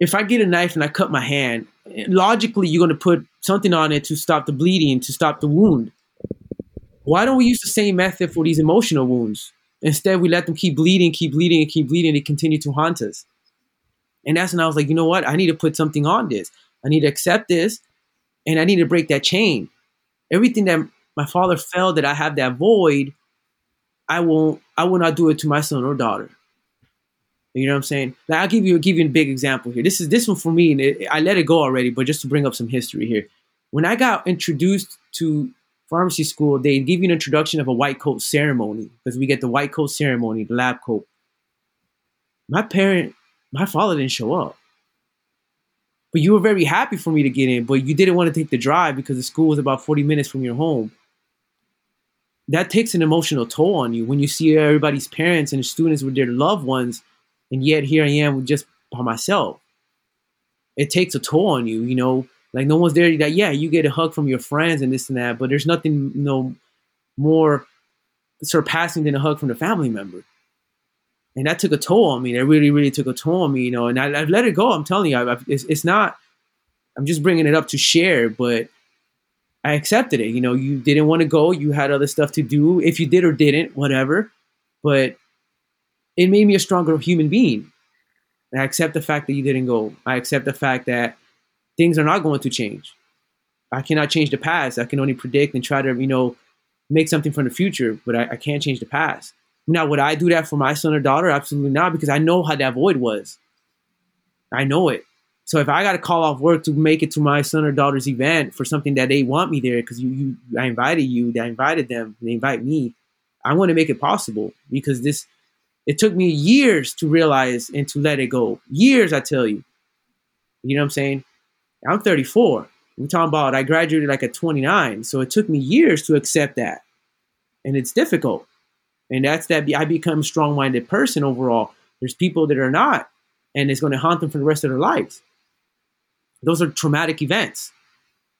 if I get a knife and I cut my hand, logically you're going to put something on it to stop the bleeding, to stop the wound. Why don't we use the same method for these emotional wounds? Instead, we let them keep bleeding, keep bleeding, and keep bleeding. They continue to haunt us. And that's when I was like, you know what? I need to put something on this. I need to accept this, and I need to break that chain. Everything that my father felt that I have that void, I won't. I will not do it to my son or daughter. You know what I'm saying? Like I'll give you give you a big example here. This is this one for me, and it, I let it go already. But just to bring up some history here, when I got introduced to pharmacy school, they give you an introduction of a white coat ceremony because we get the white coat ceremony, the lab coat. My parent, my father didn't show up. But you were very happy for me to get in, but you didn't want to take the drive because the school was about 40 minutes from your home. That takes an emotional toll on you when you see everybody's parents and students with their loved ones, and yet here I am just by myself. It takes a toll on you, you know. Like no one's there. That yeah, you get a hug from your friends and this and that, but there's nothing you know more surpassing than a hug from the family member. And that took a toll on me. That really, really took a toll on me, you know. And I, have let it go. I'm telling you, I, it's, it's not. I'm just bringing it up to share, but I accepted it. You know, you didn't want to go. You had other stuff to do. If you did or didn't, whatever. But it made me a stronger human being. And I accept the fact that you didn't go. I accept the fact that things are not going to change. I cannot change the past. I can only predict and try to, you know, make something from the future, but I, I can't change the past. Now, would I do that for my son or daughter? Absolutely not, because I know how that void was. I know it. So if I got to call off work to make it to my son or daughter's event for something that they want me there, because you, you, I invited you, I invited them, they invite me. I want to make it possible because this, it took me years to realize and to let it go. Years, I tell you. You know what I'm saying? I'm 34. We're talking about I graduated like at 29. So it took me years to accept that. And it's difficult. And that's that I become strong minded person overall. There's people that are not, and it's going to haunt them for the rest of their lives. Those are traumatic events.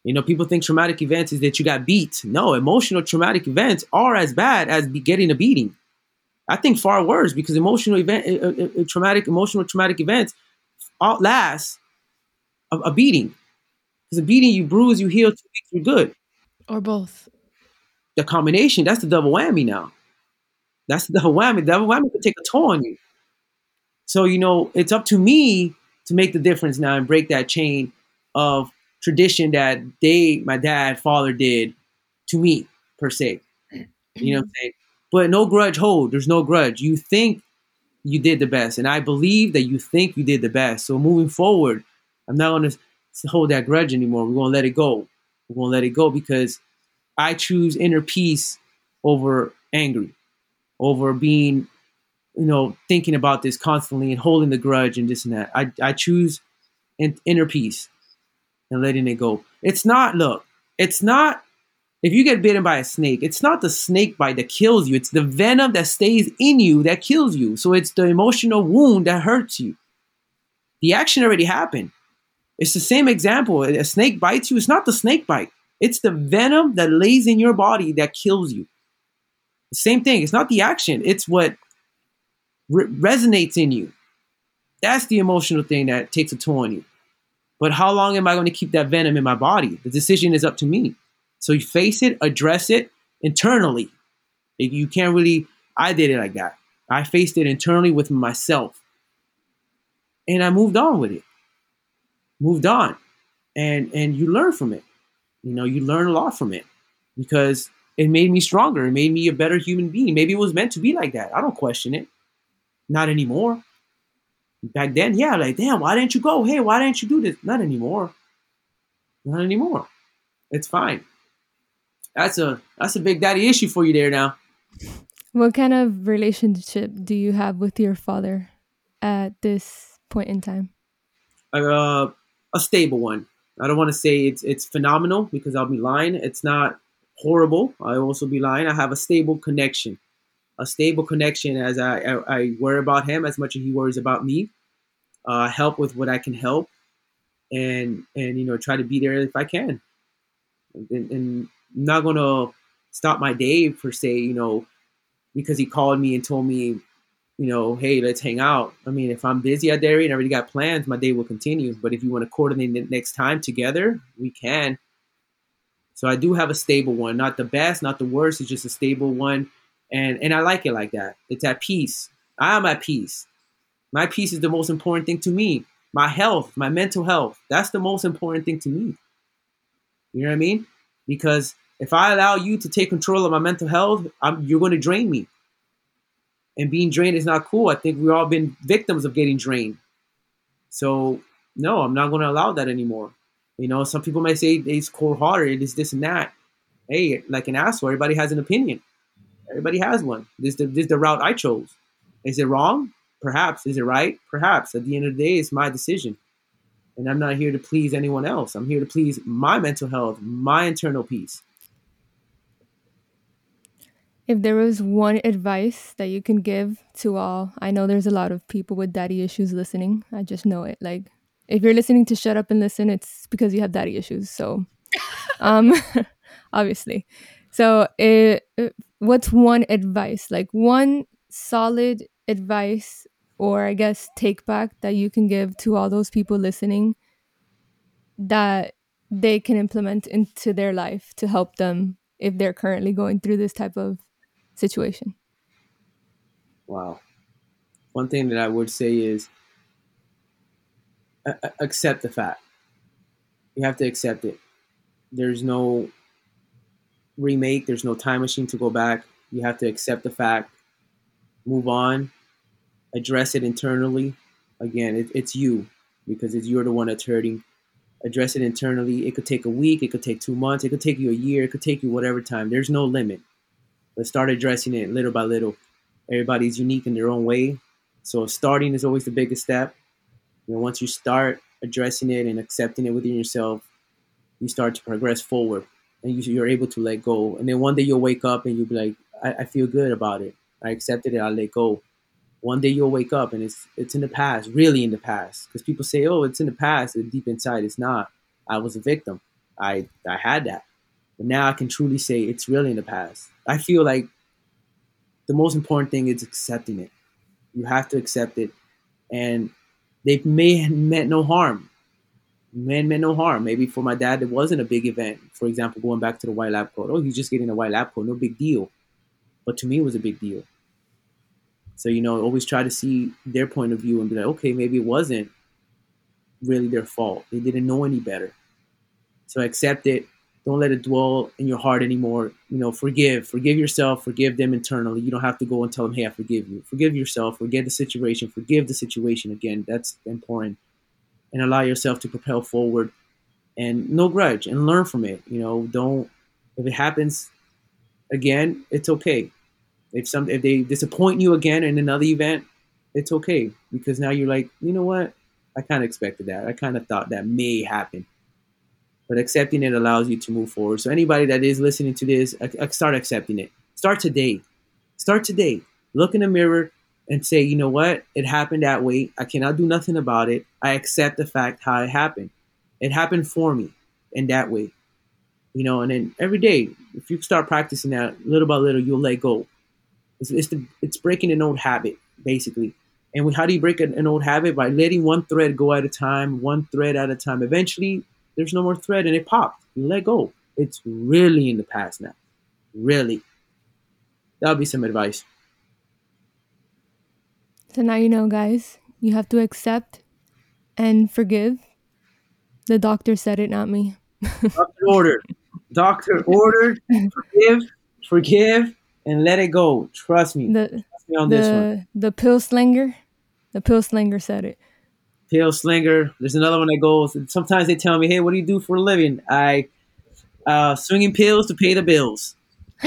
You know, people think traumatic events is that you got beat. No, emotional traumatic events are as bad as getting a beating. I think far worse because emotional event, uh, uh, uh traumatic, emotional traumatic events outlast a, a beating. Because a beating, you bruise, you heal, two weeks, you're good. Or both. The combination, that's the double whammy now. That's the double whammy. Double whammy could take a toll on you. So, you know, it's up to me to make the difference now and break that chain of tradition that they, my dad, father did to me, per se. You know what I'm [clears throat] saying? But no grudge hold. There's no grudge. You think you did the best. And I believe that you think you did the best. So moving forward, I'm not to hold that grudge anymore. We're going to let it go. We're going to let it go because I choose inner peace over angry, over being, you know, thinking about this constantly and holding the grudge and this and that. I, I choose in, inner peace and letting it go. It's not, look, it's not, if you get bitten by a snake, it's not the snake bite that kills you. It's the venom that stays in you that kills you. So it's the emotional wound that hurts you. The action already happened. It's the same example. A snake bites you, it's not the snake bite, it's the venom that lays in your body that kills you. Same thing. It's not the action, it's what re- resonates in you. That's the emotional thing that takes a toll on you. But how long am I going to keep that venom in my body? The decision is up to me. So you face it, address it internally. You can't really, I did it like that. I faced it internally with myself. And I moved on with it moved on. And and you learn from it. You know you learn a lot from it. Because it made me stronger. It made me a better human being. Maybe it was meant to be like that. I don't question it. Not anymore. Back then yeah like damn why didn't you go? Hey why didn't you do this? Not anymore. Not anymore. It's fine. That's a that's a big daddy issue for you there now. What kind of relationship do you have with your father at this point in time? Uh a stable one. I don't want to say it's it's phenomenal because I'll be lying. It's not horrible. I also be lying. I have a stable connection, a stable connection as I, I, I worry about him as much as he worries about me. Uh, help with what I can help, and and you know try to be there if I can. And, and I'm not gonna stop my day per se, you know, because he called me and told me, you know, hey, let's hang out. I mean, if I'm busy at dairy and already got plans, my day will continue. But if you want to coordinate the next time together, we can. So I do have a stable one, not the best, not the worst. It's just a stable one, and and I like it like that. It's at peace. I am at peace. My peace is the most important thing to me. My health, my mental health, that's the most important thing to me. You know what I mean? Because if I allow you to take control of my mental health, I'm, you're going to drain me. And being drained is not cool. I think we've all been victims of getting drained. So no, I'm not going to allow that anymore. You know, some people might say it's cold hearted, it's this and that. Hey, like an asshole, everybody has an opinion. Everybody has one. This is the, this is the route I chose. Is it wrong? Perhaps. Is it right? Perhaps. At the end of the day, it's my decision. And I'm not here to please anyone else. I'm here to please my mental health, my internal peace. If there was one advice that you can give to all, I know there's a lot of people with daddy issues listening. I just know it. Like, if you're listening to Shut Up and Listen, it's because you have daddy issues. So, [laughs] um, [laughs] obviously. So, it, it, what's one advice, like one solid advice, or I guess take back that you can give to all those people listening that they can implement into their life to help them if they're currently going through this type of situation? Wow. One thing that I would say is uh, accept the fact. You have to accept it. There's no remake, there's no time machine to go back. You have to accept the fact, move on, address it internally. Again, it, it's you because it's you're the one that's hurting. Address it internally. It could take a week, it could take two months, it could take you a year, it could take you whatever time. There's no limit. Let's start addressing it little by little. Everybody's unique in their own way. So starting is always the biggest step. You know, once you start addressing it and accepting it within yourself, you start to progress forward and you, are able to let go. And then one day you'll wake up and you'll be like, I, I feel good about it. I accepted it. I let go. One day you'll wake up and it's it's in the past, really in the past. Because people say, "Oh, it's in the past," and deep inside, it's not. I was a victim. I I had that, but now I can truly say it's really in the past. I feel like the most important thing is accepting it. You have to accept it, and they may meant no harm. Man meant no harm. Maybe for my dad, it wasn't a big event. For example, going back to the white lab coat. Oh, he's just getting a white lab coat. No big deal. But to me, it was a big deal. So you know, always try to see their point of view and be like, okay, maybe it wasn't really their fault. They didn't know any better. So accept it, don't let it dwell in your heart anymore. You know, forgive, forgive yourself, forgive them internally. You don't have to go and tell them, "Hey, I forgive you." Forgive yourself, forget the situation, forgive the situation again. That's important, and allow yourself to propel forward, and no grudge, and learn from it. You know, don't if it happens again, it's okay. If some if they disappoint you again in another event, it's okay because now you're like, you know what? I kind of expected that. I kind of thought that may happen but accepting it allows you to move forward. So anybody that is listening to this, start accepting it. Start today. Start today. Look in the mirror and say, you know what? It happened that way. I cannot do nothing about it. I accept the fact how it happened. It happened for me in that way. You know, and then every day, if you start practicing that little by little, you'll let go. It's, it's, the, it's breaking an old habit, basically. And how do you break an, an old habit? By letting one thread go at a time, one thread at a time. Eventually, there's no more thread and it popped. You let go. It's really in the past now. Really. That'll be some advice. So now you know, guys. You have to accept and forgive. The doctor said it, not me. [laughs] doctor ordered. Doctor ordered. Forgive, forgive, and let it go. Trust me. The, Trust me on the, this one. The pill slinger. The pill slinger said it pill slinger. There's another one that goes. Sometimes they tell me, "Hey, what do you do for a living?" I uh, swinging pills to pay the bills. [laughs]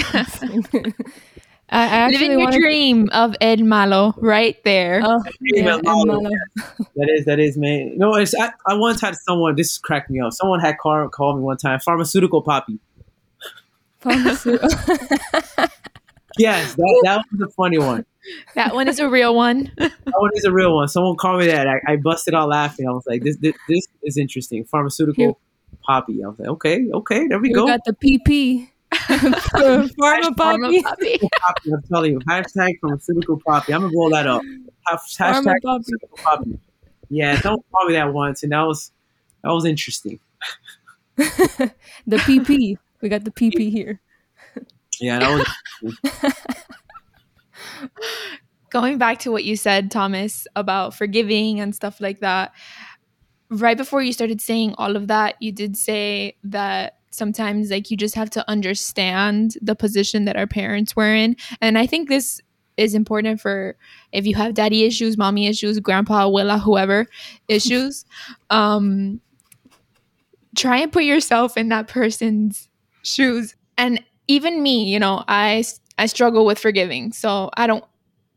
I Living your dream to... of Ed Malo right there. Oh, yeah, Ed Malo. [laughs] that is that is man. No, it's I, I once had someone. This cracked me up. Someone had called called me one time. Pharmaceutical papi. Pharmaceutical. [laughs] Yes, that, that was a funny one. That one is a real one. [laughs] That one is a real one. Someone called me that. I, I busted out laughing. I was like, this, this, this is interesting. Pharmaceutical papi. I was like, okay, okay, there we we go. got the PP. [laughs] [laughs] Pharma papi. Papi, I'm telling you, hashtag pharmaceutical papi. I'm gonna roll that up. Has- Pharma Hashtag papi. pharmaceutical papi. Yeah, someone called me that once, and that was that was interesting. the PP. We got the PP here. Yeah, that was Going back to what you said, Thomas, about forgiving and stuff like that. Right before you started saying all of that, you did say that sometimes like you just have to understand the position that our parents were in. And I think this is important for if you have daddy issues, mommy issues, grandpa, abuela, whoever [laughs] issues. Um try and put yourself in that person's shoes. And even me, you know, I I struggle with forgiving. So I don't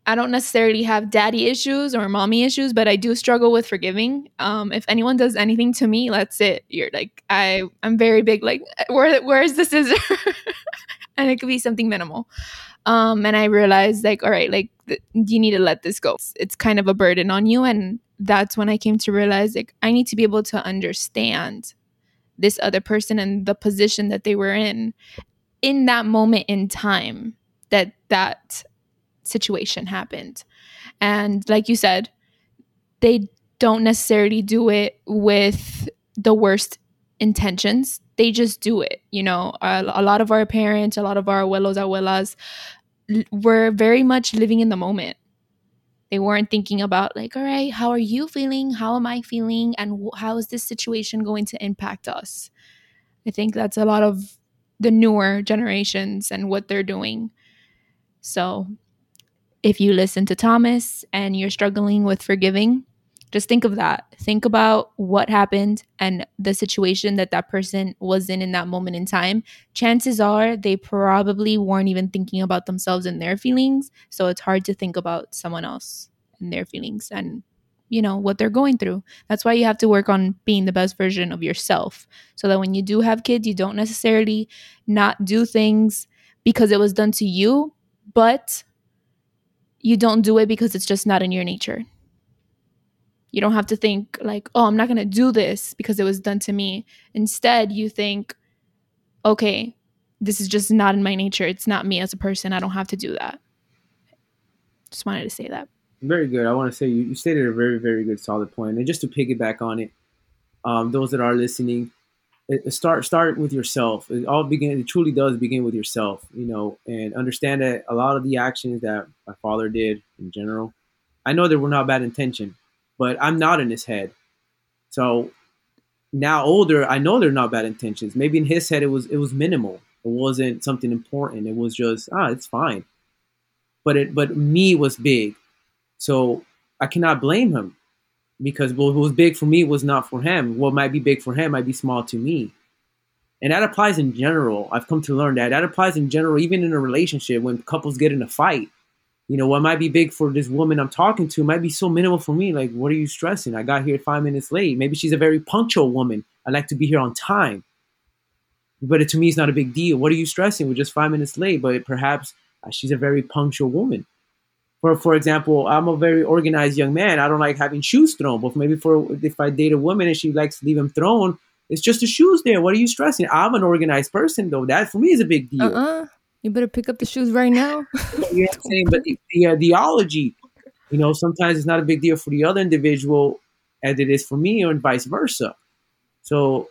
I don't necessarily have daddy issues or mommy issues, but I do struggle with forgiving. Um, if anyone does anything to me, that's it. You're like I I'm very big. Like where where's the scissor? [laughs] and it could be something minimal. Um, and I realized like all right, like th- you need to let this go. It's, it's kind of a burden on you, and that's when I came to realize like I need to be able to understand this other person and the position that they were in in that moment in time that that situation happened. And like you said, they don't necessarily do it with the worst intentions. They just do it. You know, a, a lot of our parents, a lot of our abuelos, abuelas l- were very much living in the moment. They weren't thinking about, like, all right, how are you feeling? How am I feeling? And how is this situation going to impact us? I think that's a lot of the newer generations and what they're doing. So, if you listen to Thomas and you're struggling with forgiving, just think of that. Think about what happened and the situation that that person was in in that moment in time. Chances are they probably weren't even thinking about themselves and their feelings. So it's hard to think about someone else and their feelings and, you know, what they're going through. That's why you have to work on being the best version of yourself so that when you do have kids, you don't necessarily not do things because it was done to you, but you don't do it because it's just not in your nature. You don't have to think like, oh, I'm not going to do this because it was done to me. Instead, you think, okay, this is just not in my nature. It's not me as a person. I don't have to do that. Just wanted to say that. very good. I want to say you, you stated a very, very good, solid point. And just to piggyback on it, um, those that are listening, start start with yourself. It all begin. It truly does begin with yourself, you know, and understand that a lot of the actions that my father did in general, I know they were not bad intention, but I'm not in his head. So now older, I know they're not bad intentions. Maybe in his head it was it was minimal. It wasn't something important. It was just ah, it's fine. But it but me was big. So I cannot blame him because what was big for me was not for him. What might be big for him might be small to me. And that applies in general. I've come to learn that. That applies in general, even in a relationship when couples get in a fight. You know, what might be big for this woman I'm talking to might be so minimal for me. Like, what are you stressing? I got here five minutes late. Maybe she's a very punctual woman. I like to be here on time. But it, to me, it's not a big deal. What are you stressing? We're just five minutes late. But perhaps uh, she's a very punctual woman. For for example, I'm a very organized young man. I don't like having shoes thrown. But maybe for if I date a woman and she likes to leave them thrown, it's just the shoes there. What are you stressing? I'm an organized person though. That for me is a big deal. Uh uh You better pick up the shoes right now. [laughs] You know I'm saying? But the, the ideology, you know, sometimes it's not a big deal for the other individual as it is for me, or vice versa. So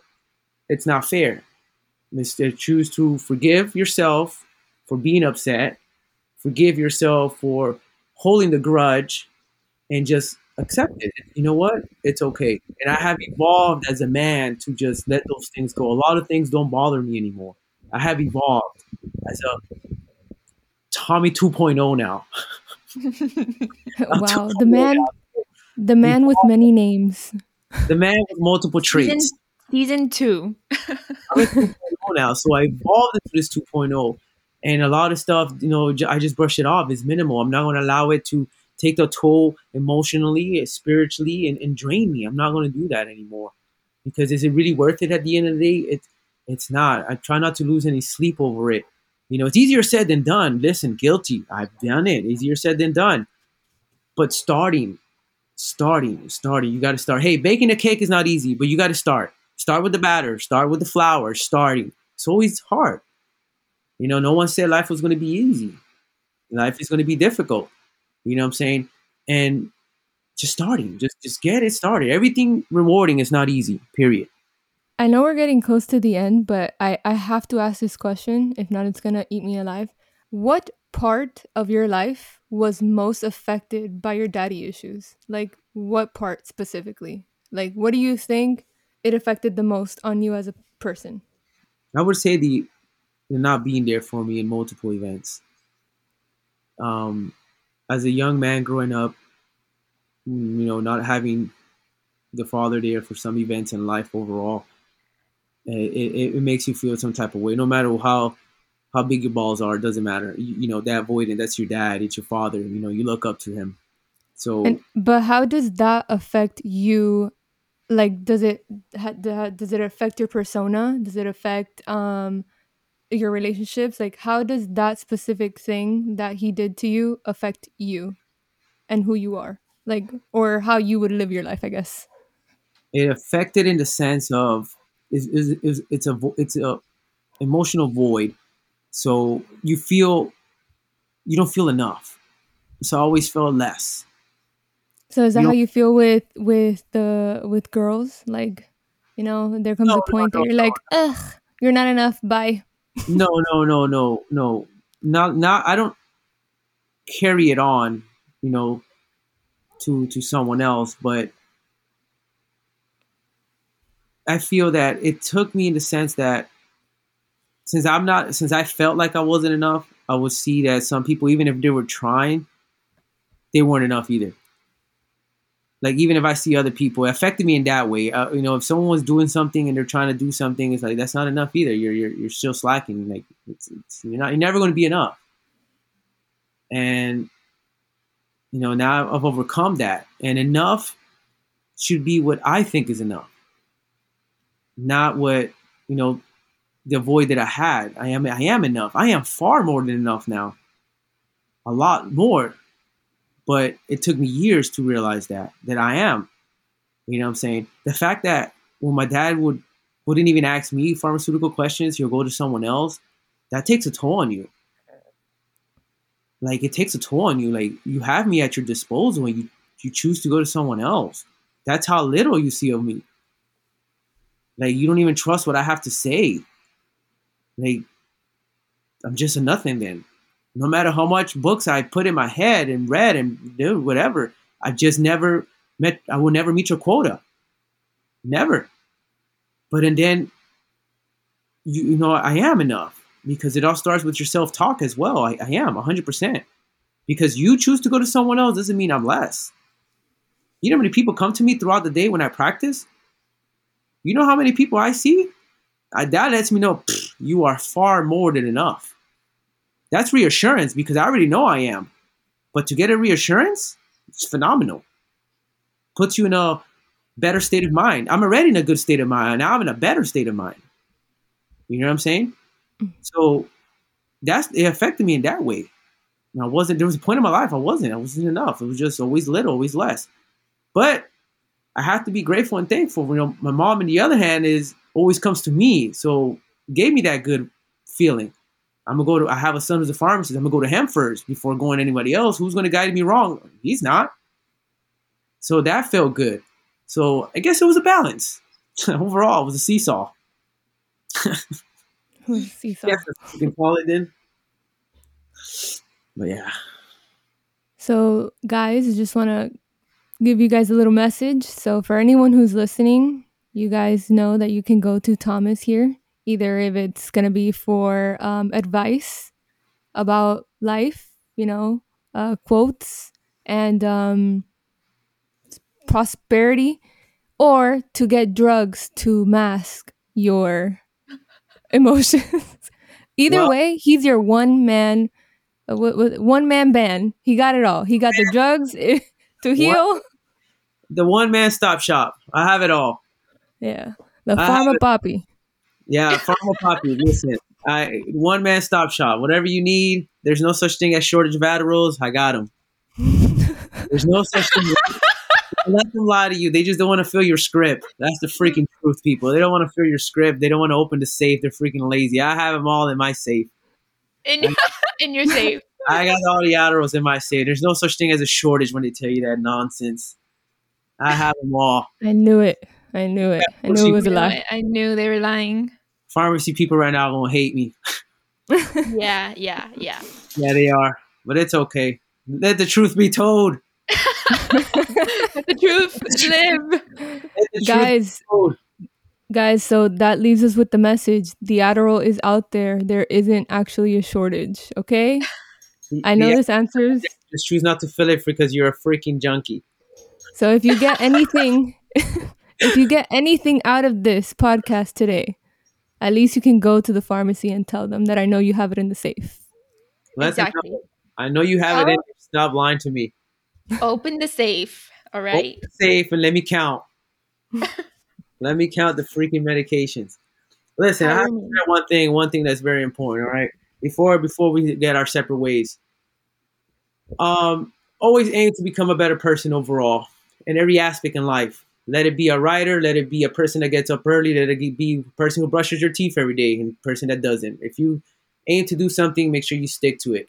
it's not fair. Instead, choose to forgive yourself for being upset, forgive yourself for holding the grudge, and just accept it. You know what? It's okay. And I have evolved as a man to just let those things go. A lot of things don't bother me anymore. I have evolved as a Tommy 2.0 now. [laughs] [laughs] wow, the man, the man with many names. The man with multiple traits. Season two. I'm at 2.0 now, so I evolved into this 2.0, and a lot of stuff, you know, I just brush it off. It's minimal. I'm not going to allow it to take the toll emotionally, spiritually, and, and drain me. I'm not going to do that anymore because is it really worth it at the end of the day? It's It's not. I try not to lose any sleep over it. You know, it's easier said than done. Listen, guilty. I've done it. Easier said than done. But starting, starting, starting, you got to start. Hey, baking a cake is not easy, but you got to start. Start with the batter, start with the flour, starting. It's always hard. You know, no one said life was going to be easy. Life is going to be difficult. You know what I'm saying? And just starting, just just get it started. Everything rewarding is not easy. Period. I know we're getting close to the end, but I, I have to ask this question. If not, it's going to eat me alive. What part of your life was most affected by your daddy issues? Like, what part specifically? Like, what do you think it affected the most on you as a person? I would say the, the not being there for me in multiple events. Um, as a young man growing up, you know, not having the father there for some events in life overall, it, it, it, makes you feel some type of way. No matter how how big your balls are, it doesn't matter. You, you, know that void, and that's your dad. It's your father. You know you look up to him. So, and, but how does that affect you? Like, does it does it affect your persona? Does it affect um your relationships? Like, how does that specific thing that he did to you affect you and who you are? Like, or how you would live your life? I guess it affected in the sense of is, is, is it's a it's a emotional void. So you feel you don't feel enough. So I always feel less. So is that you how you feel with with the with girls? Like, you know, there comes no, a point no, no, that you're like, ugh, you're not enough. Bye. No, no, no, no, no. Not not. I don't carry it on. You know, to to someone else, but I feel that it took me in the sense that since I'm not since I felt like I wasn't enough, I would see that some people, even if they were trying, they weren't enough either. Like even if I see other people, it affected me in that way. Uh, you know, if someone was doing something and they're trying to do something, it's like that's not enough either. You're you're, you're still slacking. Like it's, it's, you're not you're never going to be enough. And you know now I've overcome that, and enough should be what I think is enough not what you know the void that I had. I am I am enough. I am far more than enough now. A lot more. But it took me years to realize that that I am. You know what I'm saying? The fact that when my dad would wouldn't even ask me pharmaceutical questions, he'll go to someone else, that takes a toll on you. Like it takes a toll on you. Like you have me at your disposal and you you choose to go to someone else. That's how little you see of me. Like you don't even trust what I have to say. Like I'm just a nothing then. No matter how much books I put in my head and read and do whatever, I just never met. I will never meet your quota. Never. But and then you, you know I am enough because it all starts with your self talk as well. I, I am 100 percent because you choose to go to someone else doesn't mean I'm less. You know how many people come to me throughout the day when I practice you know how many people I see? I, that lets me know pff, you are far more than enough. That's reassurance because I already know I am. But to get a reassurance, it's phenomenal. Puts you in a better state of mind. I'm already in a good state of mind. Now I'm in a better state of mind. You know what I'm saying? Mm. So that's it affected me in that way. And I wasn't there was a point in my life I wasn't. I wasn't enough. It was just always little, always less. But I have to be grateful and thankful. You know, my mom, on the other hand, is always comes to me, so gave me that good feeling. I'm gonna go to. I have a son who's a pharmacist. I'm gonna go to him first before going to anybody else. Who's gonna guide me wrong? He's not. So that felt good. So I guess it was a balance. [laughs] Overall, it was a seesaw. [laughs] seesaw. Yes, you can call it then. But yeah. So, guys, I just want to give you guys a little message. So, for anyone who's listening, you guys know that you can go to Thomas here, either if it's going to be for um, advice about life, you know, uh, quotes and um, prosperity, or to get drugs to mask your [laughs] emotions. [laughs] Either well, way, he's your one man, uh, one man band. He got it all. He got the drugs [laughs] to heal the one man stop shop. I have it all. Yeah, the Pharma Papi. Yeah, Pharma Papi. Listen, I one man stop shop. Whatever you need, there's no such thing as shortage of Adderalls. I got them. There's no such thing. [laughs] Let them lie to you. They just don't want to fill your script. That's the freaking truth, people. They don't want to fill your script. They don't want to open the safe. They're freaking lazy. I have them all in my safe. In, [laughs] in your safe. I got all the Adderalls in my safe. There's no such thing as a shortage when they tell you that nonsense. I have them all. I knew it. I knew it. I knew it was a I, lie. I knew they were lying. Pharmacy people right now gonna hate me. Yeah, yeah, yeah. Yeah, they are. But it's okay. Let the truth be told. Let the truth [laughs] live. The Guys, be guys, so that leaves us with the message. The Adderall is out there. There isn't actually a shortage, okay? I know Yeah, this answers. [laughs] just choose not to fill it because you're a freaking junkie. So if you get anything [laughs] if you get anything out of this podcast today, at least you can go to the pharmacy and tell them that I know you have it in the safe. Let them exactly. I know you have it in. Oh. Stop lying to me. Open the safe. All right. Open the safe and let me count. [laughs] let me count the freaking medications. Listen, I have to Tell me. share one thing. One thing that's very important. All right, before before we get our separate ways. Um, always aim to become a better person overall in every aspect in life. Let it be a writer, let it be a person that gets up early, let it be a person who brushes your teeth every day, and person that doesn't. If you aim to do something, make sure you stick to it.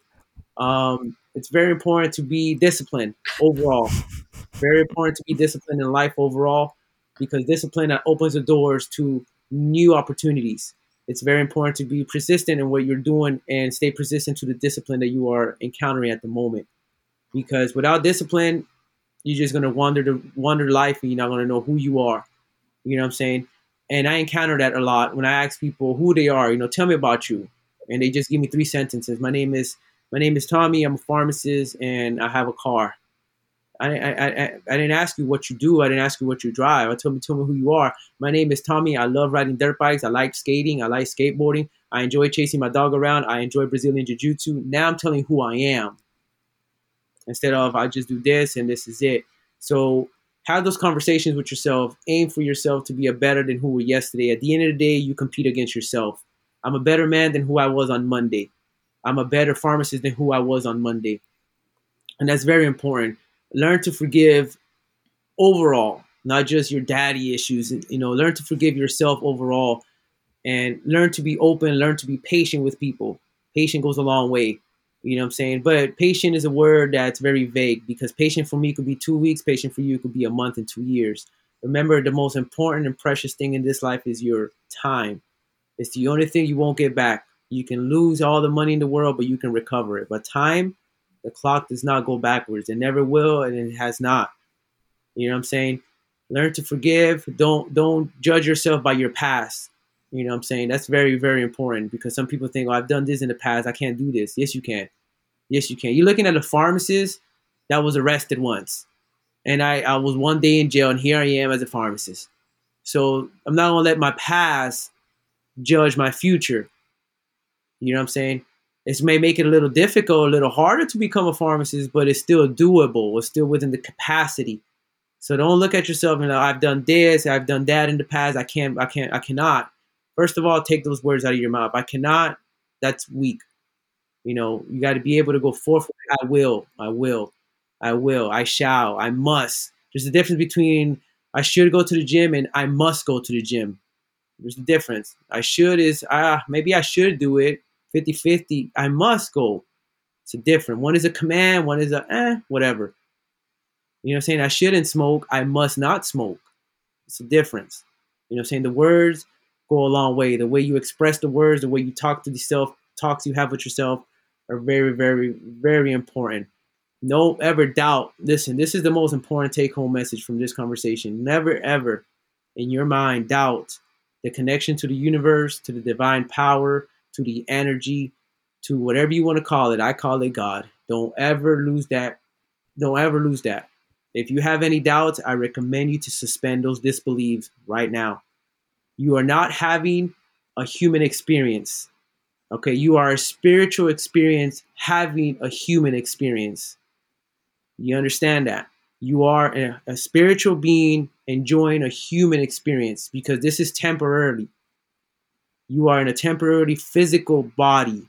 Um, it's very important to be disciplined overall. Very important to be disciplined in life overall because discipline that opens the doors to new opportunities. It's very important to be persistent in what you're doing and stay persistent to the discipline that you are encountering at the moment. Because without discipline, you're just gonna wander the wander life and you're not gonna know who you are. You know what I'm saying? And I encounter that a lot when I ask people who they are. You know, tell me about you, and they just give me three sentences. My name is my name is Tommy. I'm a pharmacist and I have a car. I, I, I, I didn't ask you what you do. I didn't ask you what you drive. I told me, tell me who you are. My name is Tommy. I love riding dirt bikes. I like skating. I like skateboarding. I enjoy chasing my dog around. I enjoy Brazilian Jiu Jitsu. Now I'm telling who I am instead of I just do this and this is it. So have those conversations with yourself. Aim for yourself to be a better than who were yesterday. At the end of the day, you compete against yourself. I'm a better man than who I was on Monday. I'm a better pharmacist than who I was on Monday. And that's very important. Learn to forgive overall, not just your daddy issues. You know, learn to forgive yourself overall and learn to be open, learn to be patient with people. Patient goes a long way. You know what I'm saying? But patient is a word that's very vague because patient for me could be two weeks, patient for you could be a month and two years. Remember, the most important and precious thing in this life is your time. It's the only thing you won't get back. You can lose all the money in the world, but you can recover it. But time, the clock does not go backwards. It never will, and it has not. You know what I'm saying? Learn to forgive. Don't don't judge yourself by your past. You know what I'm saying? That's very, very important because some people think, oh, I've done this in the past. I can't do this. Yes, you can. Yes, you can. You're looking at a pharmacist that was arrested once. And I, I was one day in jail, and here I am as a pharmacist. So I'm not going to let my past judge my future. You know what I'm saying? This may make it a little difficult, a little harder to become a pharmacist, but it's still doable. It's still within the capacity. So don't look at yourself and oh, I've done this, I've done that in the past. I can't, I can't, I cannot. First of all, take those words out of your mouth. I cannot. That's weak. You know, you got to be able to go forth. I will. I will. I will. I shall. I must. There's a difference between I should go to the gym and I must go to the gym. There's a difference. I should is ah maybe I should do it 50-50. I must go. It's a different. One is a command. One is a eh whatever. You know what I'm saying? I shouldn't smoke. I must not smoke. It's a difference. You know what I'm saying? The words go a long way. The way you express the words, the way you talk to yourself, talks you have with yourself are very, very, very important. No ever doubt. Listen, this is the most important take home message from this conversation. Never ever in your mind doubt the connection to the universe, to the divine power, to the energy, to whatever you want to call it. I call it God. Don't ever lose that. Don't ever lose that. If you have any doubts, I recommend you to suspend those disbeliefs right now. You are not having a human experience. Okay, you are a spiritual experience having a human experience. You understand that? You are a, a spiritual being enjoying a human experience because this is temporarily. You are in a temporary physical body,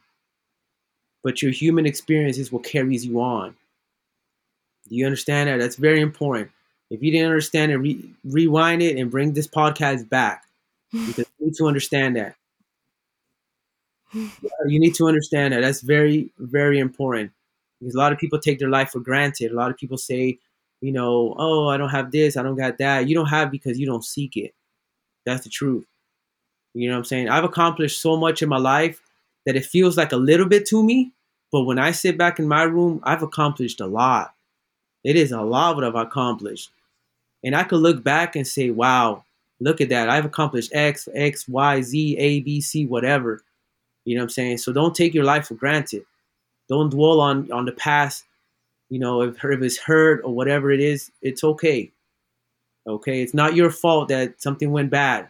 but your human experience is what carries you on. Do you understand that? That's very important. If you didn't understand it, re- rewind it and bring this podcast back because you need to understand that. You need to understand that. That's very, very important because a lot of people take their life for granted. A lot of people say, you know, oh, I don't have this, I don't got that. You don't have because you don't seek it. That's the truth. You know what I'm saying? I've accomplished so much in my life that it feels like a little bit to me, but when I sit back in my room, I've accomplished a lot. It is a lot what I've accomplished. And I could look back and say, wow, look at that. I've accomplished X, X, Y, Z, A, B, C, whatever. You know what I'm saying? So don't take your life for granted. Don't dwell on, on the past. You know, if, if it's hurt or whatever it is, it's okay. Okay? It's not your fault that something went bad.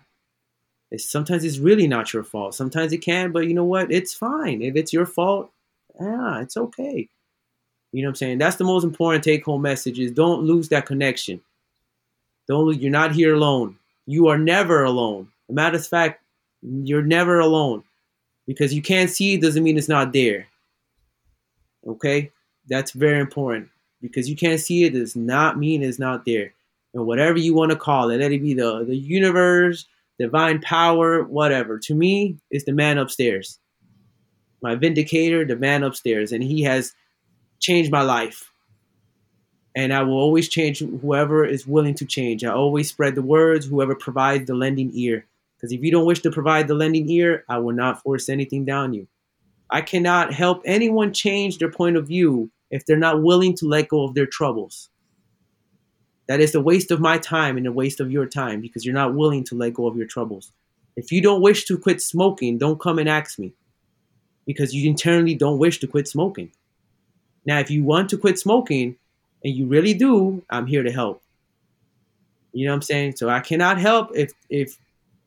It's, sometimes it's really not your fault. Sometimes it can, but you know what? It's fine. If it's your fault, yeah, it's okay. You know what I'm saying? That's the most important take home message is don't lose that connection. Don't you're not here alone. You are never alone. A matter of fact, you're never alone. Because you can't see it doesn't mean it's not there. Okay? That's very important. Because you can't see it does not mean it's not there. And whatever you want to call it, let it be the, the universe, divine power, whatever. To me, it's the man upstairs. My vindicator, the man upstairs. And he has changed my life. And I will always change whoever is willing to change. I always spread the words, whoever provides the lending ear. Because if you don't wish to provide the lending ear, I will not force anything down you. I cannot help anyone change their point of view if they're not willing to let go of their troubles. That is a waste of my time and a waste of your time because you're not willing to let go of your troubles. If you don't wish to quit smoking, don't come and ask me because you internally don't wish to quit smoking. Now, if you want to quit smoking and you really do, I'm here to help. You know what I'm saying? So I cannot help if if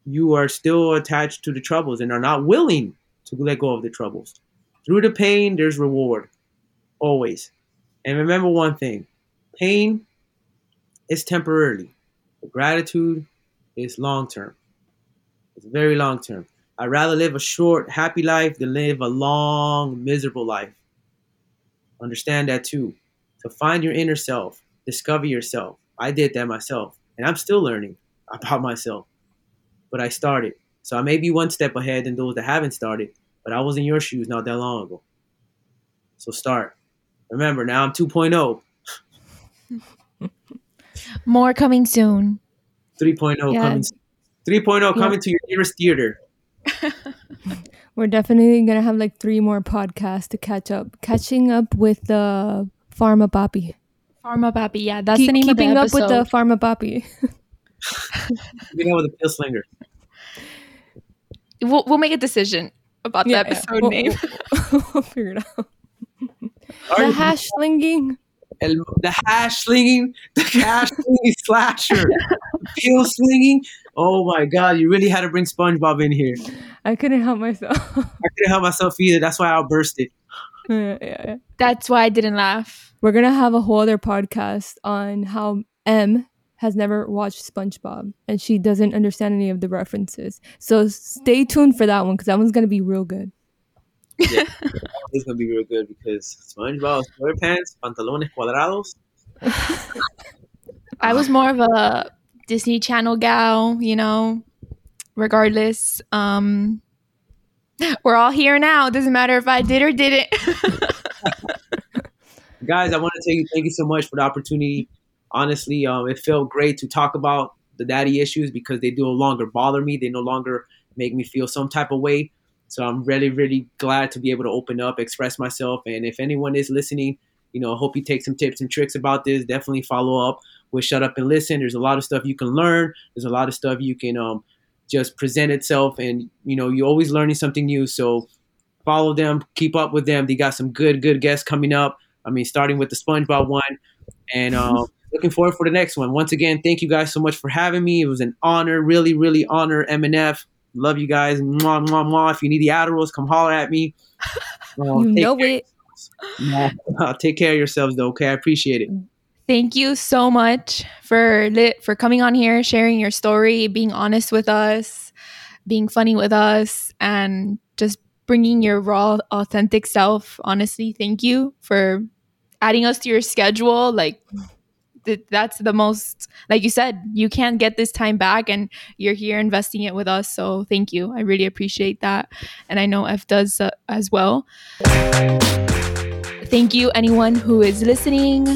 you are still attached to the troubles and are not willing to let go of the troubles. Through the pain, there's reward. Always. And remember one thing pain is temporarily, gratitude is long term. It's very long term. I'd rather live a short, happy life than live a long, miserable life. Understand that too. To find your inner self, discover yourself. I did that myself, and I'm still learning about myself. But I started. So I may be one step ahead than those that haven't started, but I was in your shoes not that long ago. So start. Remember, now I'm 2.0. [laughs] More coming soon. 3.0 Yeah. coming. 3.0 coming Yeah. to your nearest theater. [laughs] We're definitely gonna have like three more podcasts to catch up. Catching up with the Pharma Papi. Pharma Papi, yeah, that's Keep- the name of the keeping up with the Pharma Papi. [laughs] You know, with the pill slinger. we'll, we'll make a decision about Yeah, the yeah. episode We'll- name. we'll, [laughs] we'll [laughs] figure it out. Are The hash slinging. El, the hash slinging, the cash slinging slasher, pill slinging. Oh my god, you really had to bring SpongeBob in here. I couldn't help myself. I couldn't help myself either. That's why I outbursted. Yeah, [laughs] yeah, yeah. That's why I didn't laugh. We're gonna have a whole other podcast on how M has never watched SpongeBob and she doesn't understand any of the references. So stay tuned for that one because that one's gonna be real good. Yeah, [laughs] it's gonna be real good because SpongeBob SquarePants, pantalones cuadrados. [laughs] I was more of a Disney Channel gal, you know. Regardless, um, [laughs] we're all here now. It Doesn't matter if I did or didn't. [laughs] Guys, I want to tell you thank you so much for the opportunity. Honestly, um, it felt great to talk about the daddy issues because they do no longer bother me. They no longer make me feel some type of way. So I'm really, really glad to be able to open up, express myself. And if anyone is listening, you know, I hope you take some tips and tricks about this. Definitely follow up with Shut Up and Listen. There's a lot of stuff you can learn. There's a lot of stuff you can um, just present itself. And, you know, you're always learning something new. So follow them, keep up with them. They got some good, good guests coming up. I mean, starting with the SpongeBob one. And um, [laughs] looking forward for the next one. Once again, thank you guys so much for having me. It was an honor, really, really honor. MNF. Love you guys. Mwah, mwah, mwah. If you need the Adderalls, come holler at me. Um, [laughs] you know it. Mwah. [laughs] take care of yourselves, though. Okay, I appreciate it. Thank you so much for for coming on here, sharing your story, being honest with us. being funny with us and just bringing your raw, authentic self. Honestly, thank you for adding us to your schedule. Like, th- that's the most, like you said, you can't get this time back, and you're here investing it with us. So, thank you. I really appreciate that. And I know F does uh, as well. Thank you, anyone who is listening.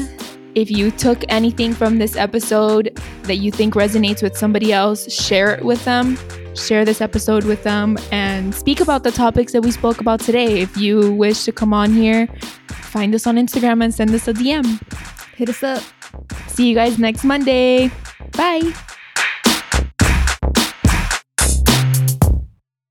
If you took anything from this episode that you think resonates with somebody else, share it with them. Share this episode with them and speak about the topics that we spoke about today. If you wish to come on here, find us on Instagram and send us a DM. Hit us up. See you guys next Monday. Bye.